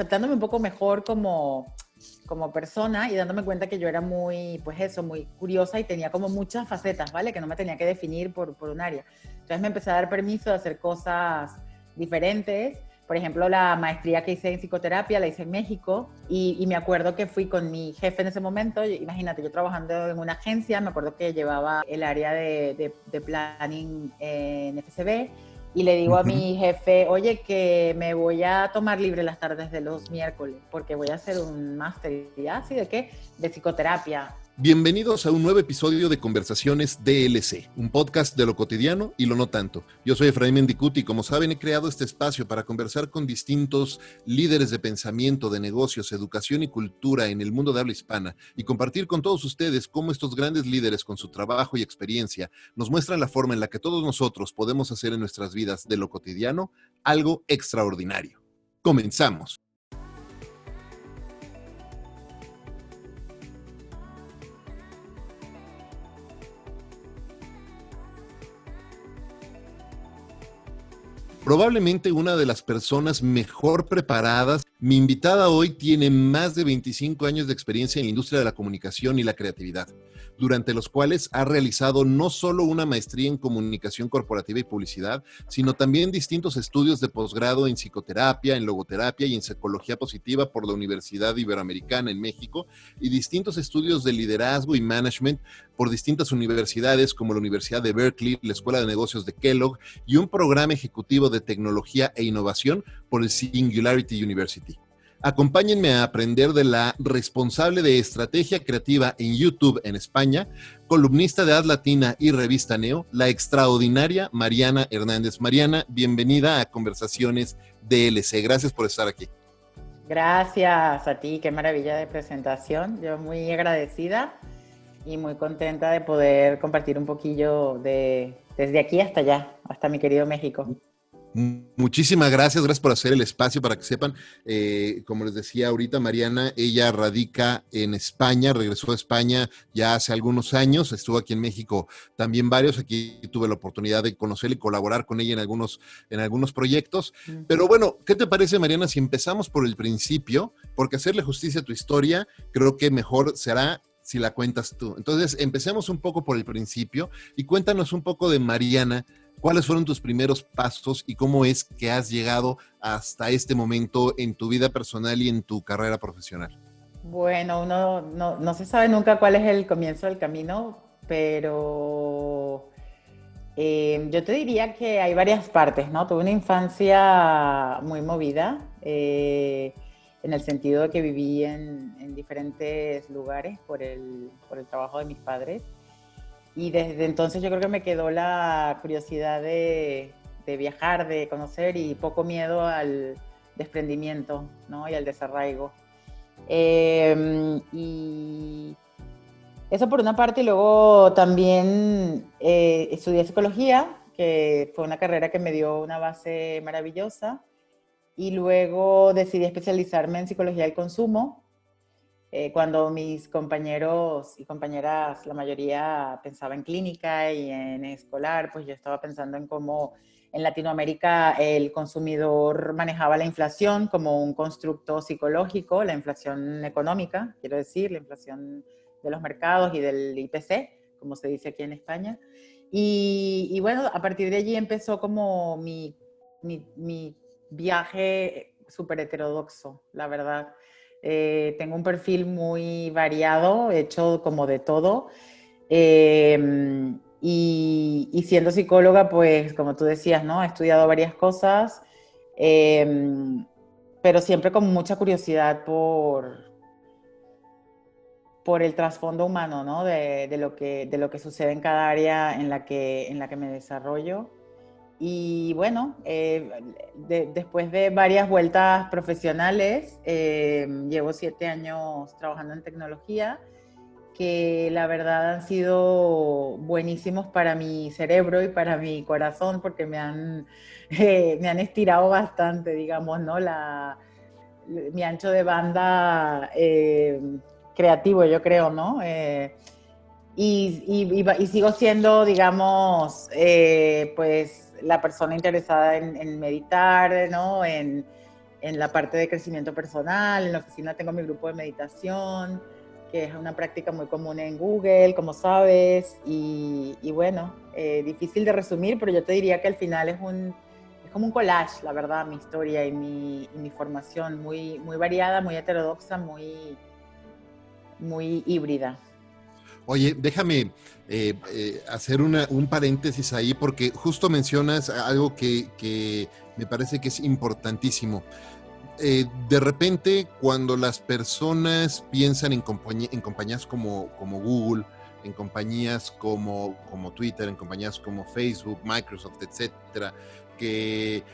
aceptándome un poco mejor como, como persona y dándome cuenta que yo era muy, pues eso, muy curiosa y tenía como muchas facetas, ¿vale? Que no me tenía que definir por, por un área. Entonces me empecé a dar permiso de hacer cosas diferentes. Por ejemplo, la maestría que hice en psicoterapia la hice en México y, me acuerdo que fui con mi jefe en ese momento. Imagínate, yo trabajando en una agencia, me acuerdo que llevaba el área de, de, planning en FCB y le digo a mi jefe, oye, que me voy a tomar libre las tardes de los miércoles porque voy a hacer un máster. Y así, ¿de qué? De psicoterapia. Bienvenidos a un nuevo episodio de Conversaciones DLC, un podcast de lo cotidiano y lo no tanto. Yo soy Efraín Mendicuti y como saben he creado este espacio para conversar con distintos líderes de pensamiento, de negocios, educación y cultura en el mundo de habla hispana y compartir con todos ustedes cómo estos grandes líderes con su trabajo y experiencia nos muestran la forma en la que todos nosotros podemos hacer en nuestras vidas de lo cotidiano algo extraordinario. Comenzamos. Probablemente una de las personas mejor preparadas. Mi invitada hoy tiene más de 25 años de experiencia en la industria de la comunicación y la creatividad durante los cuales ha realizado no solo una maestría en comunicación corporativa y publicidad, sino también distintos estudios de posgrado en psicoterapia, en logoterapia y en psicología positiva por la Universidad Iberoamericana en México y distintos estudios de liderazgo y management por distintas universidades como la Universidad de Berkeley, la Escuela de Negocios de Kellogg y un programa ejecutivo de tecnología e innovación por el Singularity University. Acompáñenme a aprender de la responsable de estrategia creativa en YouTube en España, columnista de Ad Latina y revista Neo, la extraordinaria Mariana Hernández. Mariana, bienvenida a Conversaciones DLC. Gracias por estar aquí. Gracias a ti, qué maravilla de presentación. Yo muy agradecida y muy contenta de poder compartir un poquillo de desde aquí hasta allá, hasta mi querido México. Muchísimas gracias, gracias por hacer el espacio para que sepan, eh, como les decía ahorita Mariana, ella radica en España, regresó a España ya hace algunos años, estuvo aquí en México también varios, aquí tuve la oportunidad de conocerla y colaborar con ella en algunos, en algunos proyectos. Pero bueno, ¿qué te parece Mariana si empezamos por el principio? Porque hacerle justicia a tu historia creo que mejor será si la cuentas tú. Entonces, empecemos un poco por el principio y cuéntanos un poco de Mariana. ¿Cuáles fueron tus primeros pasos y cómo es que has llegado hasta este momento en tu vida personal y en tu carrera profesional? Bueno, uno no, se sabe nunca cuál es el comienzo del camino, pero eh, yo te diría que hay varias partes, ¿no? Tuve una infancia muy movida, eh, en el sentido de que viví en, diferentes lugares por el, por el trabajo de mis padres. Y desde entonces yo creo que me quedó la curiosidad de, viajar, de conocer y poco miedo al desprendimiento ¿no? y al desarraigo. Em, y eso por una parte, y luego también eh, estudié psicología, que fue una carrera que me dio una base maravillosa, y luego decidí especializarme en psicología del consumo, eh, cuando mis compañeros y compañeras, la mayoría pensaba en clínica y en escolar, pues yo estaba pensando en cómo en Latinoamérica el consumidor manejaba la inflación como un constructo psicológico, la inflación económica, quiero decir, la inflación de los mercados y del IPC, como se dice aquí en España. Y, bueno, a partir de allí empezó como mi, mi, mi viaje súper heterodoxo, la verdad. Eh, tengo un perfil muy variado, hecho como de todo. Em, y, siendo psicóloga, pues como tú decías, ¿no? He estudiado varias cosas, em, pero siempre con mucha curiosidad por, por el trasfondo humano, ¿no? De, de, lo que, de lo que sucede en cada área en la que, en la que me desarrollo. Y bueno, eh, después de varias vueltas profesionales, eh, llevo siete años trabajando en tecnología, que la verdad han sido buenísimos para mi cerebro y para mi corazón, porque me han, eh, me han estirado bastante, digamos, ¿no? La, mi ancho de banda creativo, yo creo, ¿no? Y, y, sigo siendo, digamos, pues la persona interesada en, meditar, ¿no? En, en la parte de crecimiento personal, en la oficina tengo mi grupo de meditación, que es una práctica muy común en Google, como sabes, y, bueno, eh, difícil de resumir, pero yo te diría que al final es un es como un collage, la verdad, mi historia y mi, mi formación, muy, muy variada, muy heterodoxa, muy, muy híbrida. Oye, déjame eh, eh, hacer un paréntesis ahí porque justo mencionas algo que, me parece que es importantísimo. Eh, de repente, cuando las personas piensan en, en compañías como, Google, en compañías como, como Twitter, en compañías como Facebook, Microsoft, etcétera, que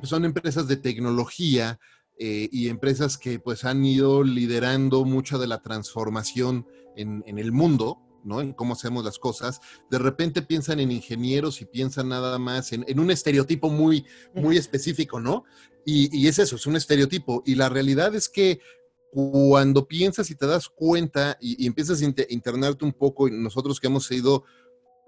pues, son empresas de tecnología y empresas que pues han ido liderando mucho de la transformación en, en el mundo, ¿no? En cómo hacemos las cosas, de repente piensan en ingenieros y piensan nada más en, un estereotipo muy, muy específico, ¿no? Y, es eso, es un estereotipo. Y la realidad es que cuando piensas y te das cuenta y, empiezas a internarte un poco, y nosotros que hemos sido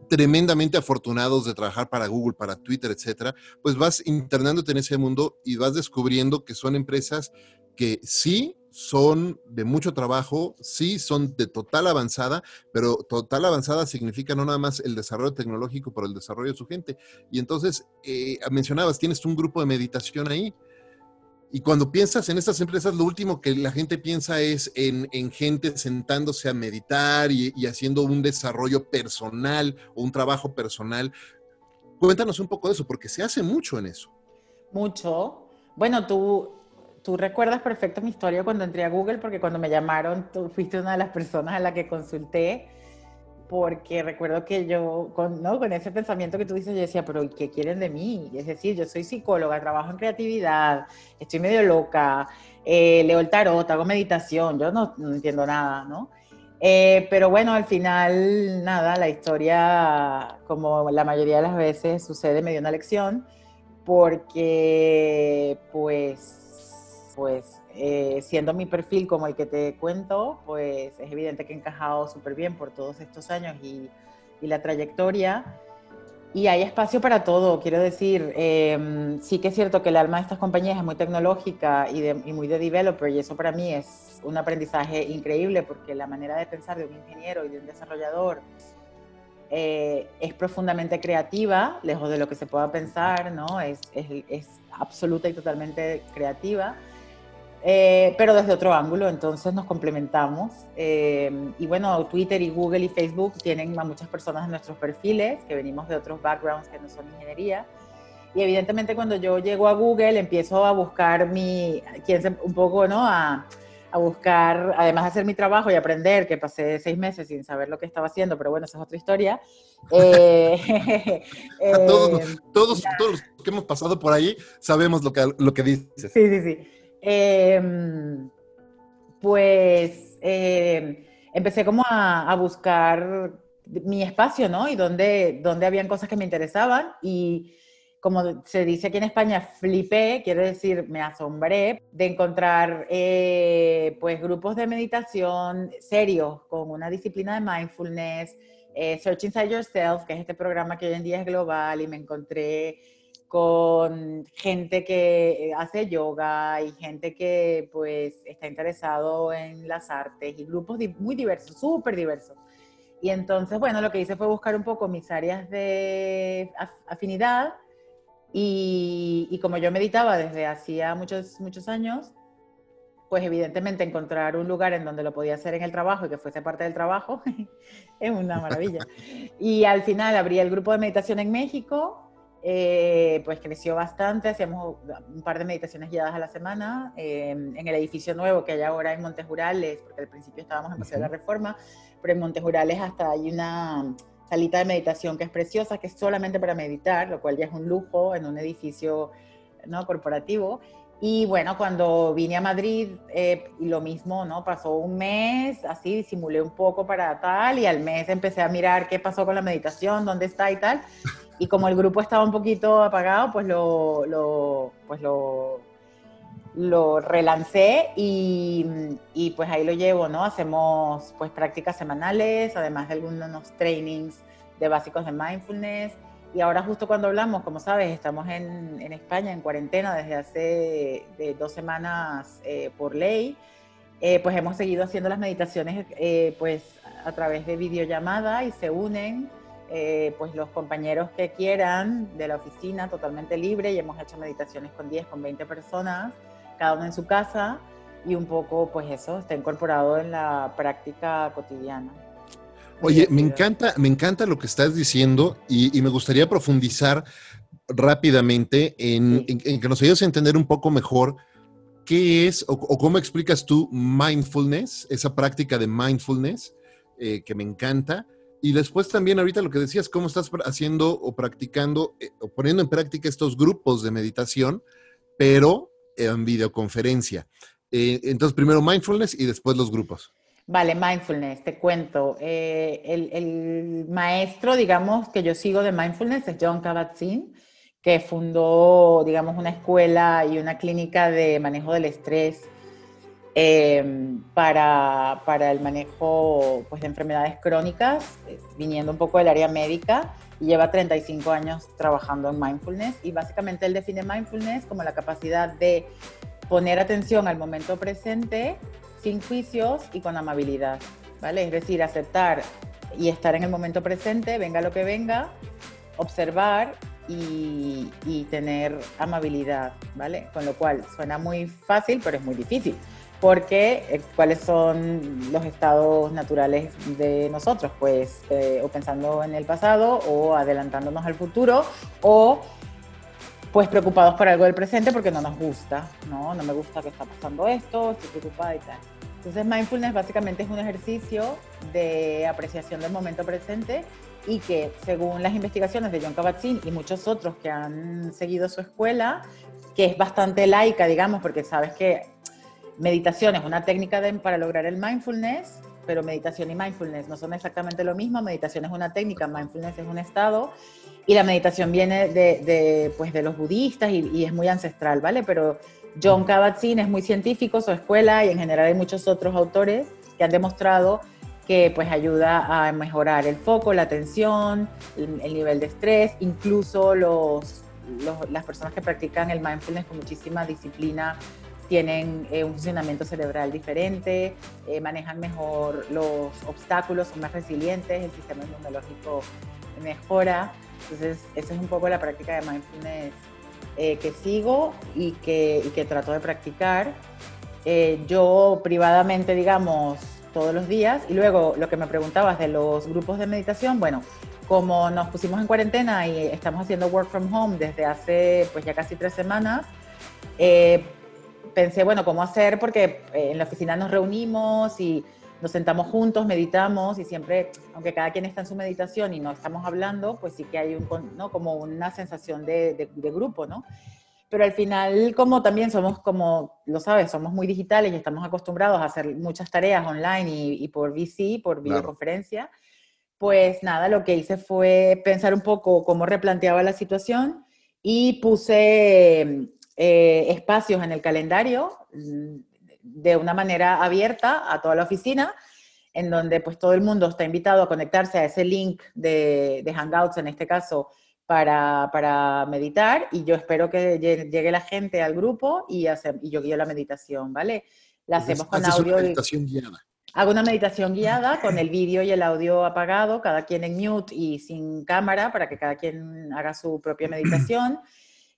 tremendamente afortunados de trabajar para Google, para Twitter, etcétera, pues vas internándote en ese mundo y vas descubriendo que son empresas que sí son de mucho trabajo, sí son de total avanzada, pero total avanzada significa no nada más el desarrollo tecnológico, pero el desarrollo de su gente. Y entonces, eh, mencionabas, tienes un grupo de meditación ahí. Y cuando piensas en estas empresas, lo último que la gente piensa es en, gente sentándose a meditar y, y, haciendo un desarrollo personal o un trabajo personal. Cuéntanos un poco de eso, porque se hace mucho en eso. Mucho. Bueno, tú tú recuerdas perfecto mi historia cuando entré a Google, porque cuando me llamaron, tú fuiste una de las personas a la que consulté, porque recuerdo que yo, con, ¿no? con ese pensamiento que tú dices, yo decía, pero ¿qué quieren de mí? Es decir, yo soy psicóloga, trabajo en creatividad, estoy medio loca, eh, leo el tarot, hago meditación, yo no, entiendo nada, ¿no? Eh, pero bueno, al final, nada, la historia, como la mayoría de las veces sucede, me dio una lección, porque pues pues eh, siendo mi perfil como el que te cuento, pues es evidente que he encajado súper bien por todos estos años y, la trayectoria. Y hay espacio para todo, quiero decir, em, sí que es cierto que el alma de estas compañías es muy tecnológica y, muy de developer y eso para mí es un aprendizaje increíble porque la manera de pensar de un ingeniero y de un desarrollador eh, es profundamente creativa, lejos de lo que se pueda pensar, ¿no? Es absoluta y totalmente creativa. Eh, pero desde otro ángulo, entonces nos complementamos. Eh, y bueno, Twitter y Google y Facebook tienen a muchas personas en nuestros perfiles que venimos de otros backgrounds que no son ingeniería. Y evidentemente cuando yo llego a Google empiezo a buscar mi, un poco, ¿no? A, a buscar, además de hacer mi trabajo y aprender, que pasé seis meses sin saber lo que estaba haciendo, pero bueno, esa es otra historia. Eh, todos, todos, todos, los que hemos pasado por ahí sabemos lo que, lo que dices. Sí, sí, sí. Em, pues em, empecé como a, buscar mi espacio, ¿no? Y donde, donde habían cosas que me interesaban y como se dice aquí en España, flipé, quiere decir, me asombré de encontrar eh, pues grupos de meditación serios con una disciplina de mindfulness, eh, Search Inside Yourself, que es este programa que hoy en día es global y me encontré con gente que eh, hace yoga y gente que pues está interesado en las artes y grupos muy diversos, súper diversos. Y entonces, bueno, lo que hice fue buscar un poco mis áreas de afinidad y, y, como yo meditaba desde hacía muchos, muchos años, pues evidentemente encontrar un lugar en donde lo podía hacer en el trabajo y que fuese parte del trabajo es una maravilla. Y al final abrí el grupo de meditación en México eh, pues creció bastante, hacíamos un par de meditaciones guiadas a la semana em, en el edificio nuevo que hay ahora en Montejurales, porque al principio estábamos en Paseo de la Reforma, pero en Montejurales hasta hay una salita de meditación que es preciosa, que es solamente para meditar, lo cual ya es un lujo en un edificio ¿no? corporativo. Y bueno, cuando vine a Madrid, eh, lo mismo, ¿no? Pasó un mes, así disimulé un poco para tal, y al mes empecé a mirar qué pasó con la meditación, dónde está y tal. Y como el grupo estaba un poquito apagado, pues lo, lo pues lo, lo relancé y, y, pues ahí lo llevo, ¿no? Hacemos pues prácticas semanales, además de algunos trainings de básicos de mindfulness. Y ahora justo cuando hablamos, como sabes, estamos en, en España en cuarentena desde hace de dos semanas eh, por ley, eh, pues hemos seguido haciendo las meditaciones eh, pues a través de videollamada y se unen pues los compañeros que quieran de la oficina totalmente libre y hemos hecho meditaciones con 10, con 20 personas, cada uno en su casa y un poco pues eso está incorporado en la práctica cotidiana. Oye, me encanta, me encanta lo que estás diciendo y, me gustaría profundizar rápidamente en, que nos ayudes a entender un poco mejor qué es o, cómo explicas tú mindfulness, esa práctica de mindfulness eh, que me encanta. Y después también ahorita lo que decías, cómo estás haciendo o practicando eh, o poniendo en práctica estos grupos de meditación, pero en videoconferencia. Eh, entonces, primero mindfulness y después los grupos. Vale, mindfulness, te cuento. Eh, el, maestro, digamos, que yo sigo de mindfulness es John Kabat-Zinn, que fundó, digamos, una escuela y una clínica de manejo del estrés em, para, para, el manejo pues, de enfermedades crónicas, viniendo un poco del área médica, y lleva 35 años trabajando en mindfulness. Y básicamente él define mindfulness como la capacidad de poner atención al momento presente sin juicios y con amabilidad, ¿vale? Es decir, aceptar y estar en el momento presente, venga lo que venga, observar y, tener amabilidad, ¿vale? Con lo cual suena muy fácil, pero es muy difícil, porque eh, ¿cuáles son los estados naturales de nosotros? Pues eh, o pensando en el pasado o adelantándonos al futuro o pues preocupados por algo del presente porque no nos gusta, ¿no? No me gusta que está pasando esto, estoy preocupada y tal. Entonces mindfulness básicamente es un ejercicio de apreciación del momento presente y que según las investigaciones de John Kabat-Zinn y muchos otros que han seguido su escuela, que es bastante laica, digamos, porque sabes que meditación es una técnica para lograr el mindfulness, pero meditación y mindfulness no son exactamente lo mismo. Meditación es una técnica, mindfulness es un estado y la meditación viene de, pues, de los budistas y, es muy ancestral, ¿vale? Pero John Kabat-Zinn es muy científico, su escuela, y en general hay muchos otros autores que han demostrado que pues ayuda a mejorar el foco, la atención, el, nivel de estrés, incluso los, las personas que practican el mindfulness con muchísima disciplina tienen eh, un funcionamiento cerebral diferente, eh, manejan mejor los obstáculos, son más resilientes, el sistema inmunológico mejora. Entonces, esa es un poco la práctica de mindfulness eh, que sigo y que, y que, trato de practicar. Eh, yo privadamente, digamos, todos los días. Y luego, lo que me preguntabas de los grupos de meditación, bueno, como nos pusimos en cuarentena y estamos haciendo work from home desde hace pues ya casi tres semanas, eh, pensé, bueno, ¿cómo hacer? Porque en la oficina nos reunimos y nos sentamos juntos, meditamos y siempre, aunque cada quien está en su meditación y no estamos hablando, pues sí que hay un, ¿no? como una sensación de, de, grupo, ¿no? Pero al final, como también somos, como lo sabes, somos muy digitales y estamos acostumbrados a hacer muchas tareas online y, por VC, por videoconferencia, pues nada, lo que hice fue pensar un poco cómo replanteaba la situación y puse eh, espacios en el calendario de una manera abierta a toda la oficina, en donde pues todo el mundo está invitado a conectarse a ese link de, Hangouts, en este caso, para, meditar y yo espero que llegue la gente al grupo y, y yo guío la meditación, ¿vale? La hacemos con audio. Una meditación guiada. Hago una meditación guiada con el vídeo y el audio apagado, cada quien en mute y sin cámara para que cada quien haga su propia meditación.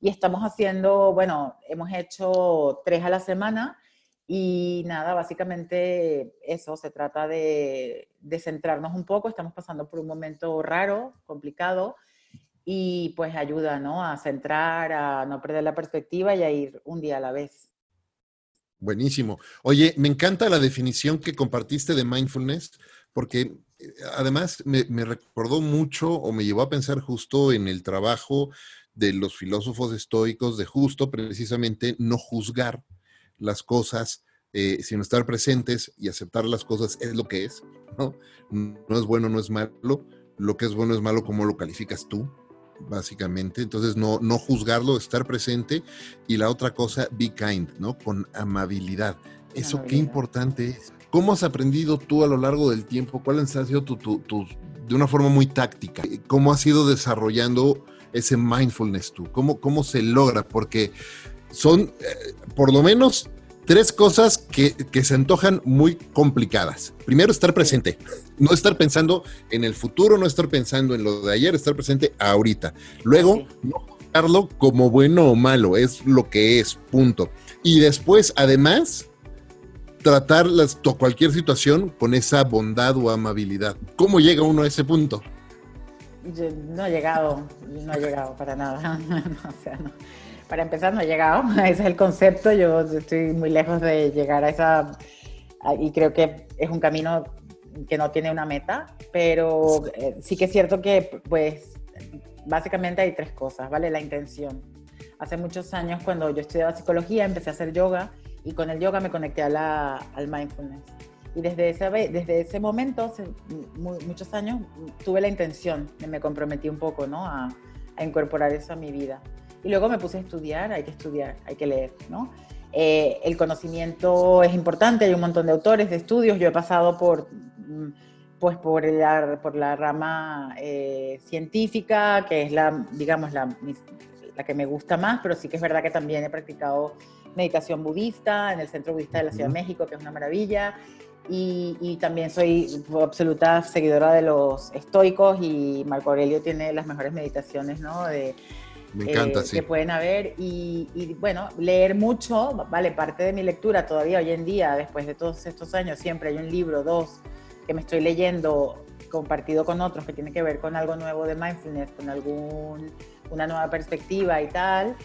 Y estamos haciendo, bueno, hemos hecho tres a la semana y nada, básicamente eso, se trata de, centrarnos un poco, estamos pasando por un momento raro, complicado, y pues ayuda, ¿no? A centrar, a no perder la perspectiva y a ir un día a la vez. Buenísimo. Oye, me encanta la definición que compartiste de mindfulness, porque eh, además me, me recordó mucho o me llevó a pensar justo en el trabajo de los filósofos estoicos de justo precisamente no juzgar las cosas, eh, sino estar presentes y aceptar las cosas es lo que es, ¿no? No es bueno, no es malo. Lo que es bueno es malo como lo calificas tú, básicamente. Entonces, no, no juzgarlo, estar presente. Y la otra cosa, be kind, ¿no? Con amabilidad. Eso qué importante es. ¿Cómo has aprendido tú a lo largo del tiempo? ¿Cuáles han sido tus de una forma muy táctica. ¿Cómo has ido desarrollando ese mindfulness tú? ¿Cómo, cómo se logra? Porque son, eh, por lo menos, tres cosas que, se antojan muy complicadas. Primero, estar presente. No estar pensando en el futuro, no estar pensando en lo de ayer, estar presente ahorita. Luego, no juzgarlo como bueno o malo, es lo que es, punto. Y después, además, tratar las, cualquier situación con esa bondad o amabilidad. ¿Cómo llega uno a ese punto? No he llegado, no he llegado para nada. Para empezar, no he llegado. Ese es el concepto. Yo estoy muy lejos de llegar a esa. Y creo que es un camino que no tiene una meta, pero eh, sí que es cierto que, pues, básicamente hay tres cosas, ¿vale? La intención. Hace muchos años, cuando yo estudiaba psicología, empecé a hacer yoga y con el yoga me conecté a la, al mindfulness. Y desde ese, desde ese momento, hace muchos años, tuve la intención, me comprometí un poco ¿no? a, a, incorporar eso a mi vida. Y luego me puse a estudiar, hay que estudiar, hay que leer. ¿no? Eh, el conocimiento es importante, hay un montón de autores, de estudios, yo he pasado por, pues por, la, por la rama eh, científica, que es la, digamos, la, la que me gusta más, pero sí que es verdad que también he practicado meditación budista en el Centro Budista de la Ciudad de México, que es una maravilla. Y, también soy absoluta seguidora de los estoicos y Marco Aurelio tiene las mejores meditaciones, ¿no? De, Me encanta, eh, Que pueden haber. Y, y, bueno, leer mucho, vale, parte de mi lectura todavía hoy en día, después de todos estos años, siempre hay un libro, dos, que me estoy leyendo compartido con otros que tiene que ver con algo nuevo de mindfulness, con algún, una nueva perspectiva y tal.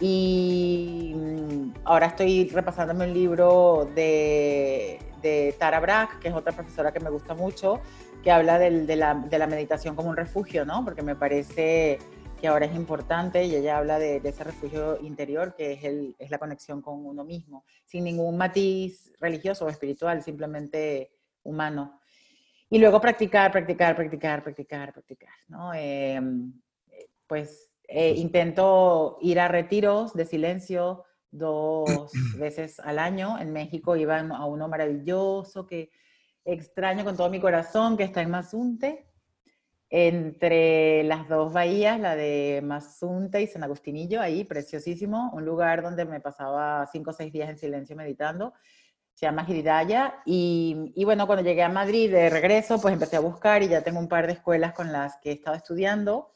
Y mm, ahora estoy repasándome un libro de, de Tara Brach, que es otra profesora que me gusta mucho, que habla de, la, de, la, meditación como un refugio, ¿no? Porque me parece que ahora es importante y ella habla de, ese refugio interior que es, el, es la conexión con uno mismo, sin ningún matiz religioso o espiritual, simplemente humano. Y luego practicar, practicar, practicar, practicar, practicar, ¿no? Em, pues eh, intento ir a retiros de silencio dos veces al año. En México iba a uno maravilloso que extraño con todo mi corazón, que está en Mazunte, entre las dos bahías, la de Mazunte y San Agustinillo, ahí, preciosísimo, un lugar donde me pasaba cinco o seis días en silencio meditando. Se llama Giridaya. Y, y bueno, cuando llegué a Madrid de regreso, pues empecé a buscar y ya tengo un par de escuelas con las que he estado estudiando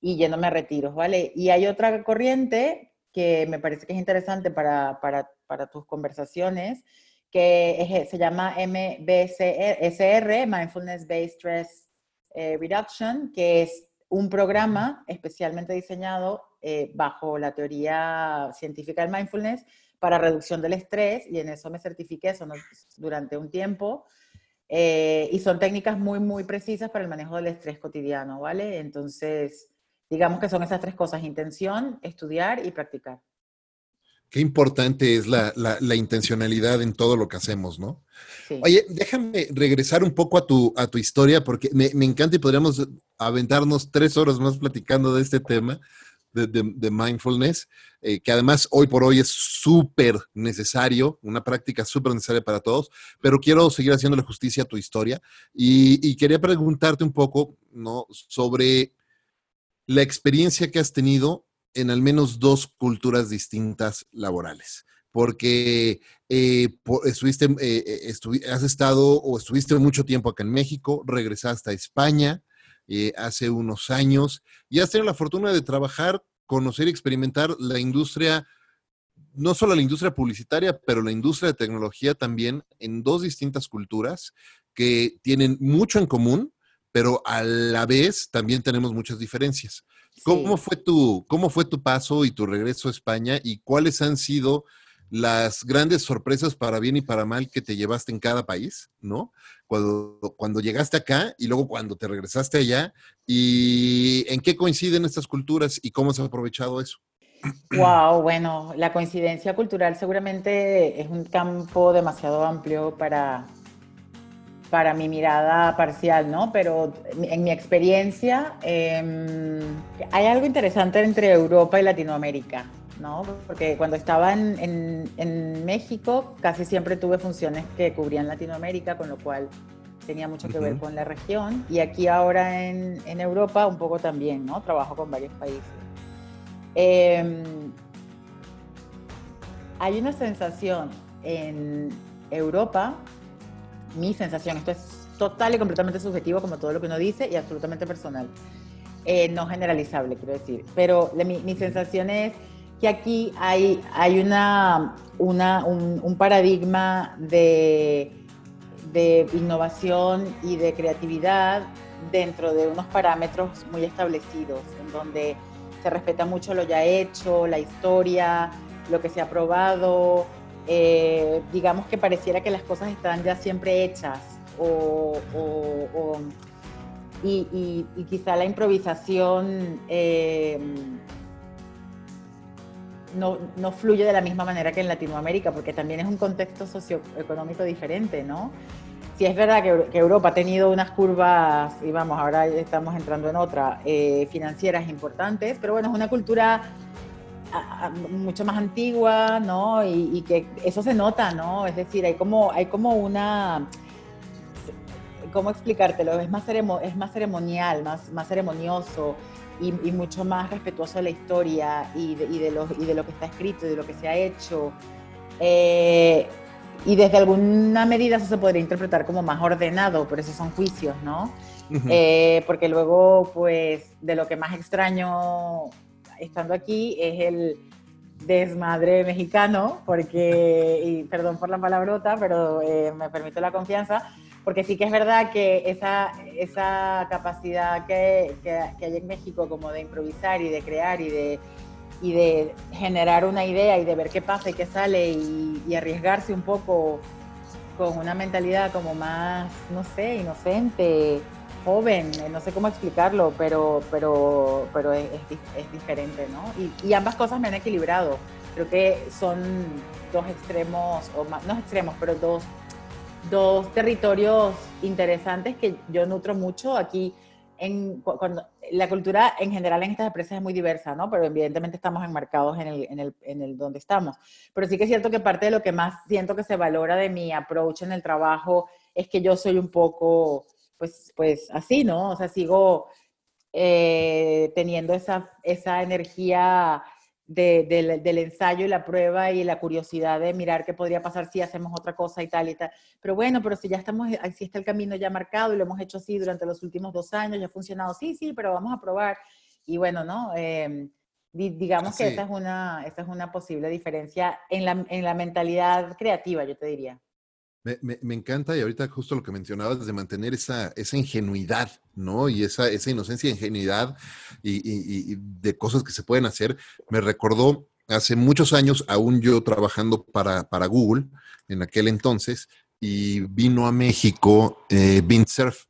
y yéndome a retiros, ¿vale? Y hay otra corriente que me parece que es interesante para, para, para tus conversaciones, que se llama MBSR, Mindfulness Based Stress eh, Reduction, que es un programa especialmente diseñado eh, bajo la teoría científica del mindfulness para reducción del estrés, y en eso me certifiqué eso durante un tiempo. Eh, y son técnicas muy, muy precisas para el manejo del estrés cotidiano, ¿vale? Entonces, Digamos que son esas tres cosas, intención, estudiar y practicar. Qué importante es la, intencionalidad en todo lo que hacemos, ¿no? Oye, déjame regresar un poco a tu, a tu historia porque me, encanta y podríamos aventarnos tres horas más platicando de este tema de, mindfulness, eh, que además hoy por hoy es súper necesario, una práctica súper necesaria para todos, pero quiero seguir haciéndole justicia a tu historia y, y quería preguntarte un poco, ¿no? Sobre la experiencia que has tenido en al menos dos culturas distintas laborales. Porque eh, estuviste, eh, eh, has estado o estuviste mucho tiempo acá en México, regresaste a España hace unos años y has tenido la fortuna de trabajar, conocer y experimentar la industria, no solo la industria publicitaria, pero la industria de tecnología también en dos distintas culturas que tienen mucho en común, pero a la vez también tenemos muchas diferencias. ¿Cómo, fue tu, ¿Cómo fue tu paso y tu regreso a España y cuáles han sido las grandes sorpresas para bien y para mal que te llevaste en cada país, ¿no? Cuando, cuando llegaste acá y luego cuando te regresaste allá y en qué coinciden estas culturas y cómo has aprovechado eso. Wow, bueno, la coincidencia cultural seguramente es un campo demasiado amplio para, para mi mirada parcial, ¿no? Pero en mi experiencia em, hay algo interesante entre Europa y Latinoamérica, ¿no? Porque cuando estaba en, en, México casi siempre tuve funciones que cubrían Latinoamérica, con lo cual tenía mucho que ver con la región y aquí ahora en, en, Europa un poco también, ¿no? Trabajo con varios países. Em, hay una sensación en Europa, mi sensación, esto es total y completamente subjetivo como todo lo que uno dice y absolutamente personal, eh, no generalizable quiero decir, pero mi, mi, sensación es que aquí hay, hay una, una un, un paradigma de, de innovación y de creatividad dentro de unos parámetros muy establecidos, en donde se respeta mucho lo ya hecho, la historia, lo que se ha probado, eh, digamos que pareciera que las cosas están ya siempre hechas o, y, quizá la improvisación eh, no, no, fluye de la misma manera que en Latinoamérica, porque también es un contexto socioeconómico diferente, ¿no? Si es verdad que, Europa ha tenido unas curvas, y vamos, ahora estamos entrando en otra, eh, financieras importantes, pero bueno, es una cultura mucho más antigua, ¿no? Y, que eso se nota, ¿no? Es decir, hay como, hay como una... ¿Cómo explicártelo? Es más, es más ceremonial, más, más ceremonioso y, mucho más respetuoso de la historia y de, y de, lo, y de lo que está escrito y de lo que se ha hecho. Eh, y desde alguna medida eso se podría interpretar como más ordenado, pero esos son juicios, ¿no? Eh, porque luego, pues, de lo que más extraño estando aquí es el desmadre mexicano, porque, y perdón por la palabrota, pero eh, me permito la confianza, porque sí que es verdad que esa, esa capacidad que, que, hay en México como de improvisar y de crear y de, y de generar una idea y de ver qué pasa y qué sale y, y arriesgarse un poco con una mentalidad como más, no sé, inocente, joven, eh, no sé cómo explicarlo, pero, pero, pero es, es, diferente, ¿no? Y, y, ambas cosas me han equilibrado. Creo que son dos extremos, o más, no extremos, pero dos, dos territorios interesantes que yo nutro mucho aquí. En, cuando, la cultura en general en estas empresas es muy diversa, ¿no? Pero evidentemente estamos enmarcados en el, en, el, en el donde estamos. Pero sí que es cierto que parte de lo que más siento que se valora de mi approach en el trabajo es que yo soy un poco pues, pues así, ¿no? O sea, sigo eh, teniendo esa, esa energía del ensayo y la prueba y la curiosidad de mirar qué podría pasar si hacemos otra cosa y tal y tal. Pero bueno, pero si ya estamos, así está el camino ya marcado y lo hemos hecho así durante los últimos dos años, ya ha funcionado, sí, sí, pero vamos a probar. Y bueno, ¿no? Em, digamos que esa es, una, esa es una posible diferencia en la, en la mentalidad creativa, yo te diría. Me, encanta y ahorita justo lo que mencionabas de mantener esa, esa ingenuidad, ¿no? Y esa, esa inocencia, ingenuidad y, de cosas que se pueden hacer, me recordó hace muchos años, aún yo trabajando para, para Google en aquel entonces, y vino a México eh, Surf,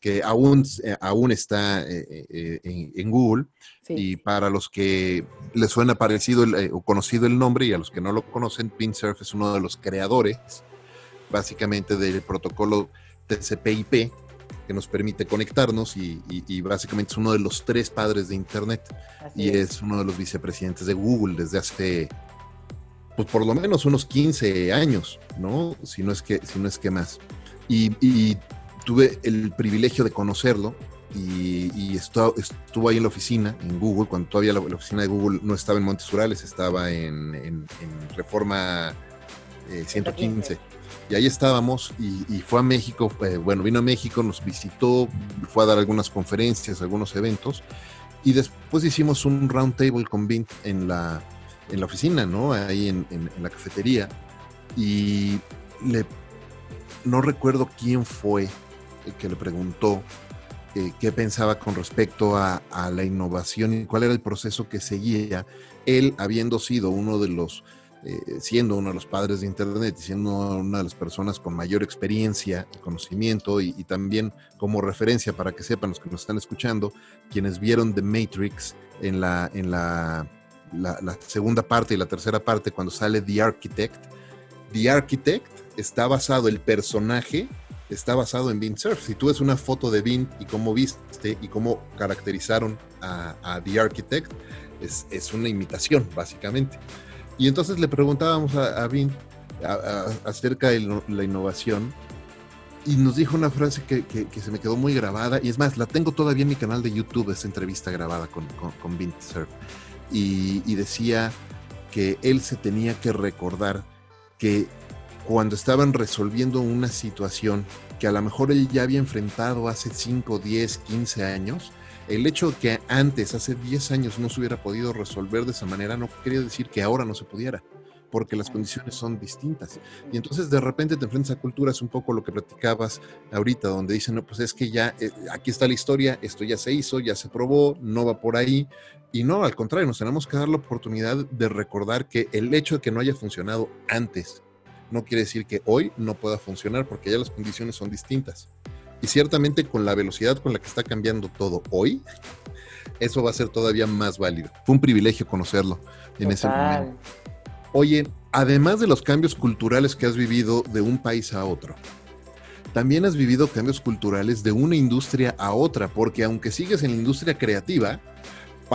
que aún, eh, aún está eh, eh, en, Google. Y para los que les suena parecido o conocido el nombre y a los que no lo conocen, Surf es uno de los creadores básicamente del protocolo TCP/IP que nos permite conectarnos y, básicamente es uno de los tres padres de Internet y es. uno de los vicepresidentes de Google desde hace, pues por lo menos unos 15 años, ¿no? Si no es que, si no es que más. Y, tuve el privilegio de conocerlo y, estuvo, estuvo, ahí en la oficina, en Google, cuando todavía la, oficina de Google no estaba en Montes Urales, estaba en, Reforma 115. Eh, y ahí estábamos y, fue a México, bueno, vino a México, nos visitó, fue a dar algunas conferencias, algunos eventos y después hicimos un round table con Vint en la, en la oficina, ¿no? Ahí en, la cafetería y le, no recuerdo quién fue el que le preguntó eh, qué pensaba con respecto a, a la innovación y cuál era el proceso que seguía, él habiendo sido uno de los eh, siendo uno de los padres de Internet y siendo una de las personas con mayor experiencia y conocimiento y, también como referencia para que sepan los que nos están escuchando, quienes vieron The Matrix en la, en la, la, segunda parte y la tercera parte cuando sale The Architect, The Architect está basado, el personaje está basado en Vint Surf. Si tú ves una foto de Vint y cómo viste y cómo caracterizaron a, a The Architect, es, es una imitación, básicamente. Y entonces le preguntábamos a, a Vin acerca de la innovación y nos dijo una frase que, se me quedó muy grabada, y es más, la tengo todavía en mi canal de YouTube, esa entrevista grabada con, con, con Surf, y, y decía que él se tenía que recordar que cuando estaban resolviendo una situación que a lo mejor él ya había enfrentado hace 5, 10, 15 años, el hecho de que antes, hace 10 años, no se hubiera podido resolver de esa manera no quería decir que ahora no se pudiera porque las condiciones son distintas. Y entonces de repente te enfrentas a culturas, un poco lo que platicabas ahorita, donde dicen, no, pues es que ya, eh, aquí está la historia, esto ya se hizo, ya se probó, no va por ahí. Y no, al contrario, nos tenemos que dar la oportunidad de recordar que el hecho de que no haya funcionado antes no quiere decir que hoy no pueda funcionar, porque ya las condiciones son distintas. Y ciertamente con la velocidad con la que está cambiando todo hoy, eso va a ser todavía más válido. Fue un privilegio conocerlo en ese momento. Oye, además de los cambios culturales que has vivido de un país a otro, también has vivido cambios culturales de una industria a otra, porque aunque sigues en la industria creativa,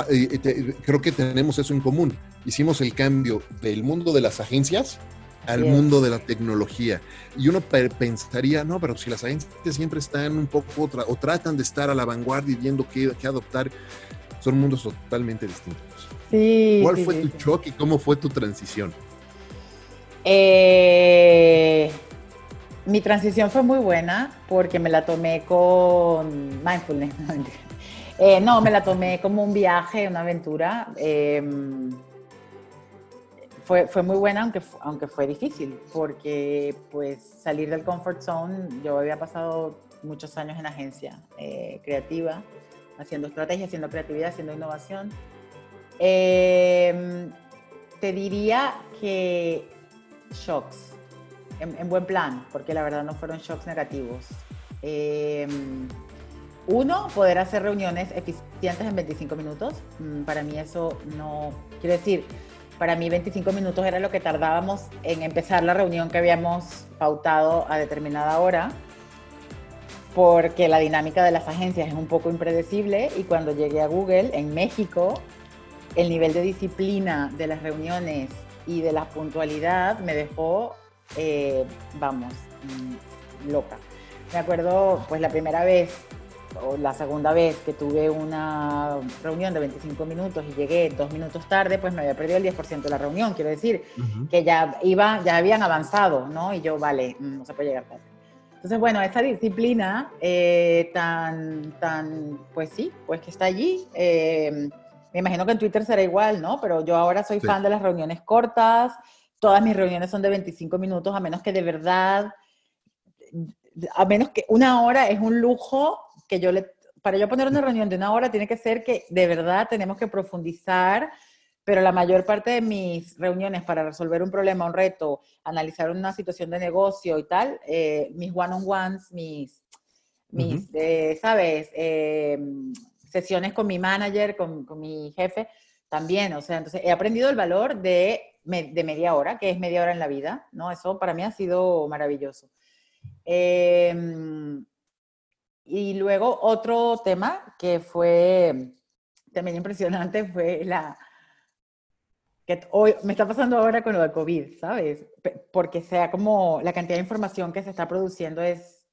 eh, creo que tenemos eso en común. Hicimos el cambio del mundo de las agencias al mundo de la tecnología. Y uno pensaría, no, pero si las agencias siempre están un poco o tratan de estar a la vanguardia y viendo qué, qué adoptar, son mundos totalmente distintos. ¿Cuál fue tu shock y cómo fue tu transición? Eh, mi transición fue muy buena porque me la tomé con mindfulness. Eh, no, me la tomé como un viaje, una aventura. Em, fue, fue, muy buena, aunque, aunque fue difícil, porque pues salir del comfort zone, yo había pasado muchos años en agencia eh, creativa, haciendo estrategia, haciendo creatividad, haciendo innovación. Em, te diría que shocks, en, buen plan, porque la verdad no fueron shocks negativos. Em, uno, poder hacer reuniones eficientes en 25 minutos. Mm, para mí eso no, quiero decir, para mí 25 minutos era lo que tardábamos en empezar la reunión que habíamos pautado a determinada hora, porque la dinámica de las agencias es un poco impredecible y cuando llegué a Google en México el nivel de disciplina de las reuniones y de la puntualidad me dejó, eh, vamos, mm, loca. Me acuerdo, pues la primera vez o la segunda vez que tuve una reunión de 25 minutos y llegué dos minutos tarde, pues me había perdido el 10% de la reunión. Quiero decir que ya, iba, ya habían avanzado, ¿no? Y yo, vale, mm, no se puede llegar tarde. Entonces, bueno, esa disciplina eh, tan, tan, pues sí, pues que está allí. Eh, me imagino que en Twitter será igual, ¿no? Pero yo ahora soy fan de las reuniones cortas. Todas mis reuniones son de 25 minutos, a menos que de verdad, a menos que una hora es un lujo que yo le... Para yo poner una reunión de una hora tiene que ser que de verdad tenemos que profundizar, pero la mayor parte de mis reuniones para resolver un problema, un reto, analizar una situación de negocio y tal, eh, mis one-on-ones, mis, mis eh, ¿sabes? Eh, sesiones con mi manager, con, con, mi jefe, también, o sea, entonces he aprendido el valor de, de, media hora, que es media hora en la vida, ¿no? Eso para mí ha sido maravilloso. Em, y luego otro tema que fue también impresionante fue la, que hoy me está pasando ahora con lo de COVID, ¿sabes? Porque sea como la cantidad de información que se está produciendo es,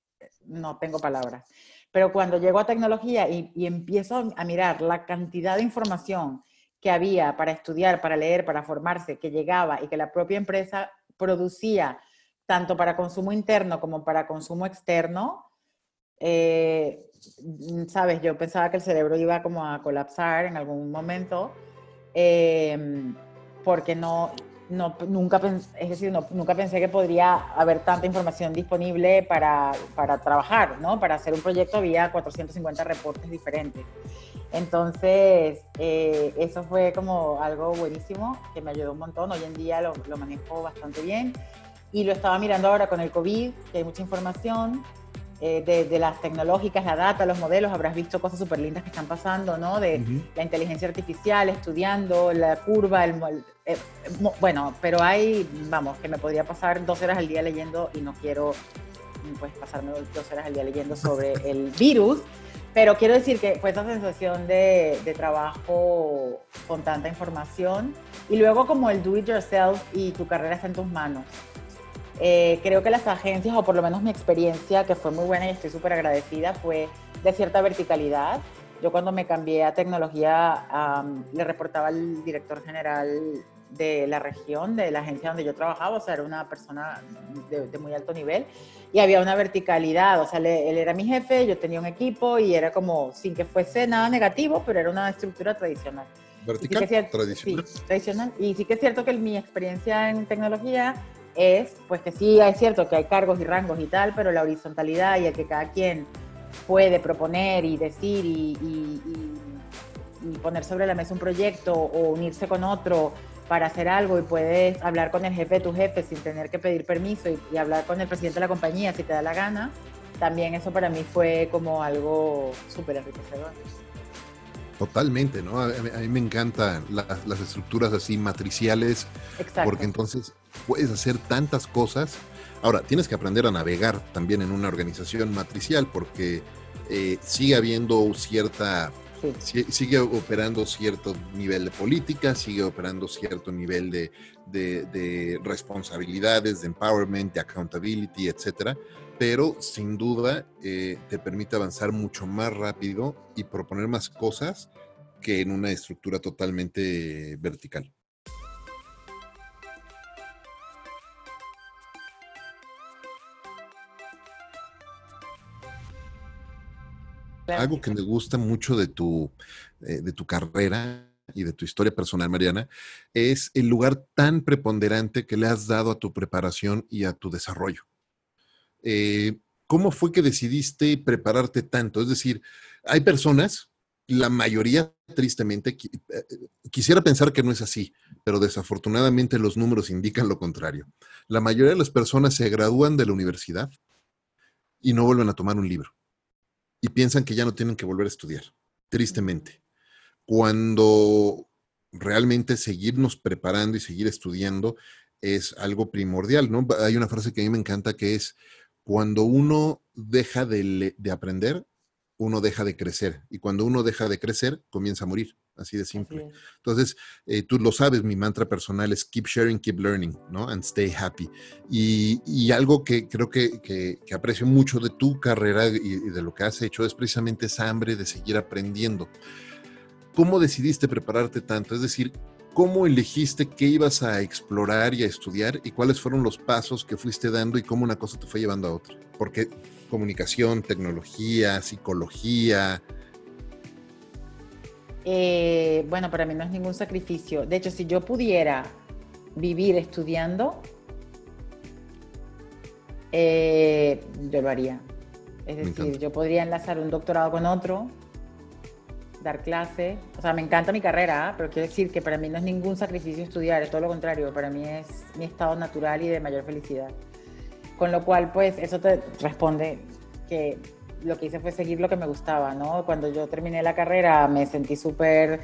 no tengo palabras. Pero cuando llego a tecnología y, empiezo a mirar la cantidad de información que había para estudiar, para leer, para formarse, que llegaba y que la propia empresa producía tanto para consumo interno como para consumo externo, eh, sabes, yo pensaba que el cerebro iba como a colapsar en algún momento, eh, porque no, no, nunca, es decir, no, nunca pensé que podría haber tanta información disponible para, para, trabajar, ¿no? Para hacer un proyecto había 450 reportes diferentes. Entonces, eh, eso fue como algo buenísimo que me ayudó un montón. Hoy en día lo, lo manejo bastante bien y lo estaba mirando ahora con el COVID, que hay mucha información. Eh, de, las tecnológicas, la data, los modelos, habrás visto cosas súper lindas que están pasando, ¿no? De la inteligencia artificial, estudiando la curva, el, eh, bueno, pero hay, vamos, que me podría pasar dos horas al día leyendo y no quiero, pues, pasarme dos horas al día leyendo sobre el virus, pero quiero decir que fue esa sensación de, de trabajo con tanta información y luego como el do it yourself y tu carrera está en tus manos. Eh, creo que las agencias, o por lo menos mi experiencia, que fue muy buena y estoy súper agradecida, fue de cierta verticalidad. Yo cuando me cambié a tecnología le reportaba al director general de la región, de la agencia donde yo trabajaba, o sea, era una persona de, muy alto nivel y había una verticalidad, o sea, él era mi jefe, yo tenía un equipo y era como, sin que fuese nada negativo, pero era una estructura tradicional. Vertical, tradicional. Sí, tradicional. Y sí que es cierto que mi experiencia en tecnología es, pues que sí, es cierto que hay cargos y rangos y tal, pero la horizontalidad y el que cada quien puede proponer y decir y, poner sobre la mesa un proyecto o unirse con otro para hacer algo y puedes hablar con el jefe de tu jefe sin tener que pedir permiso y, hablar con el presidente de la compañía si te da la gana, también eso para mí fue como algo súper enriquecedor. Totalmente, ¿no? A, mí me encantan las, estructuras así matriciales, porque entonces puedes hacer tantas cosas. Ahora, tienes que aprender a navegar también en una organización matricial, porque eh, sigue habiendo cierta, sigue operando cierto nivel de política, sigue operando cierto nivel de, de responsabilidades, de empowerment, de accountability, etcétera pero sin duda eh, te permite avanzar mucho más rápido y proponer más cosas que en una estructura totalmente vertical. Algo que me gusta mucho de tu, eh, de tu carrera y de tu historia personal, Mariana, es el lugar tan preponderante que le has dado a tu preparación y a tu desarrollo. Eh, ¿cómo fue que decidiste prepararte tanto? Es decir, hay personas, la mayoría tristemente, eh, quisiera pensar que no es así, pero desafortunadamente los números indican lo contrario. La mayoría de las personas se gradúan de la universidad y no vuelven a tomar un libro y piensan que ya no tienen que volver a estudiar, tristemente. Cuando realmente seguirnos preparando y seguir estudiando es algo primordial, ¿no? Hay una frase que a mí me encanta que es, cuando uno deja de, aprender, uno deja de crecer. Y cuando uno deja de crecer, comienza a morir. Así de simple. Entonces, eh, tú lo sabes, mi mantra personal es keep sharing, keep learning, ¿no? And stay happy. Y, algo que creo que, aprecio mucho de tu carrera y, y, de lo que has hecho es precisamente esa hambre de seguir aprendiendo. ¿Cómo decidiste prepararte tanto? Es decir, ¿Cómo elegiste qué ibas a explorar y a estudiar y cuáles fueron los pasos que fuiste dando y cómo una cosa te fue llevando a otra? Porque comunicación, tecnología, psicología. Eh, bueno, para mí no es ningún sacrificio. De hecho, si yo pudiera vivir estudiando, eh, yo lo haría. Es decir, yo podría enlazar un doctorado con otro dar clase. O sea, me encanta mi carrera, pero quiero decir que para mí no es ningún sacrificio estudiar, es todo lo contrario, para mí es mi estado natural y de mayor felicidad. Con lo cual, pues, eso te responde que lo que hice fue seguir lo que me gustaba, ¿no? Cuando yo terminé la carrera me sentí súper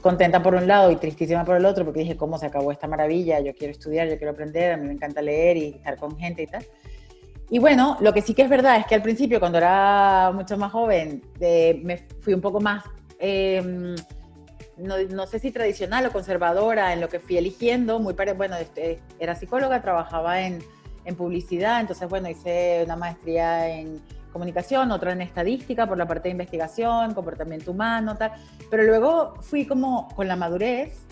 contenta por un lado y tristísima por el otro, porque dije, ¿cómo se acabó esta maravilla? Yo quiero estudiar, yo quiero aprender, a mí me encanta leer y estar con gente y tal. Y bueno, lo que sí que es verdad es que al principio, cuando era mucho más joven, eh, me fui un poco más Em, no, sé si tradicional o conservadora en lo que fui eligiendo, muy bueno, este, era psicóloga, trabajaba en, en, publicidad, entonces bueno, hice una maestría en comunicación, otra en estadística por la parte de investigación, comportamiento humano, tal, pero luego fui como con la madurez,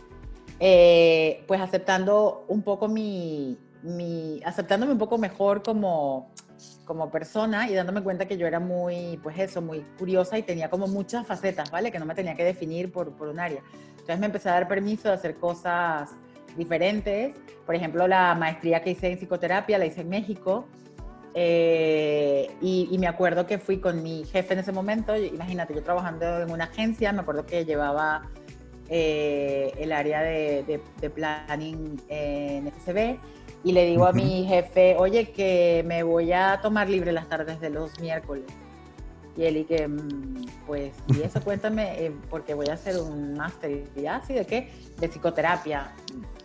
eh, pues aceptando un poco mi, aceptándome un poco mejor como como persona y dándome cuenta que yo era muy, pues eso, muy curiosa y tenía como muchas facetas, ¿vale? Que no me tenía que definir por, por un área. Entonces me empecé a dar permiso de hacer cosas diferentes. Por ejemplo, la maestría que hice en psicoterapia la hice en México. Eh, y, me acuerdo que fui con mi jefe en ese momento, imagínate, yo trabajando en una agencia, me acuerdo que llevaba eh, el área de, de planning en FCB y le digo a mi jefe, oye, que me voy a tomar libre las tardes de los miércoles. Y él y que, mm, pues, y eso cuéntame, eh, porque voy a hacer un máster. Y así, ¿de qué? De psicoterapia.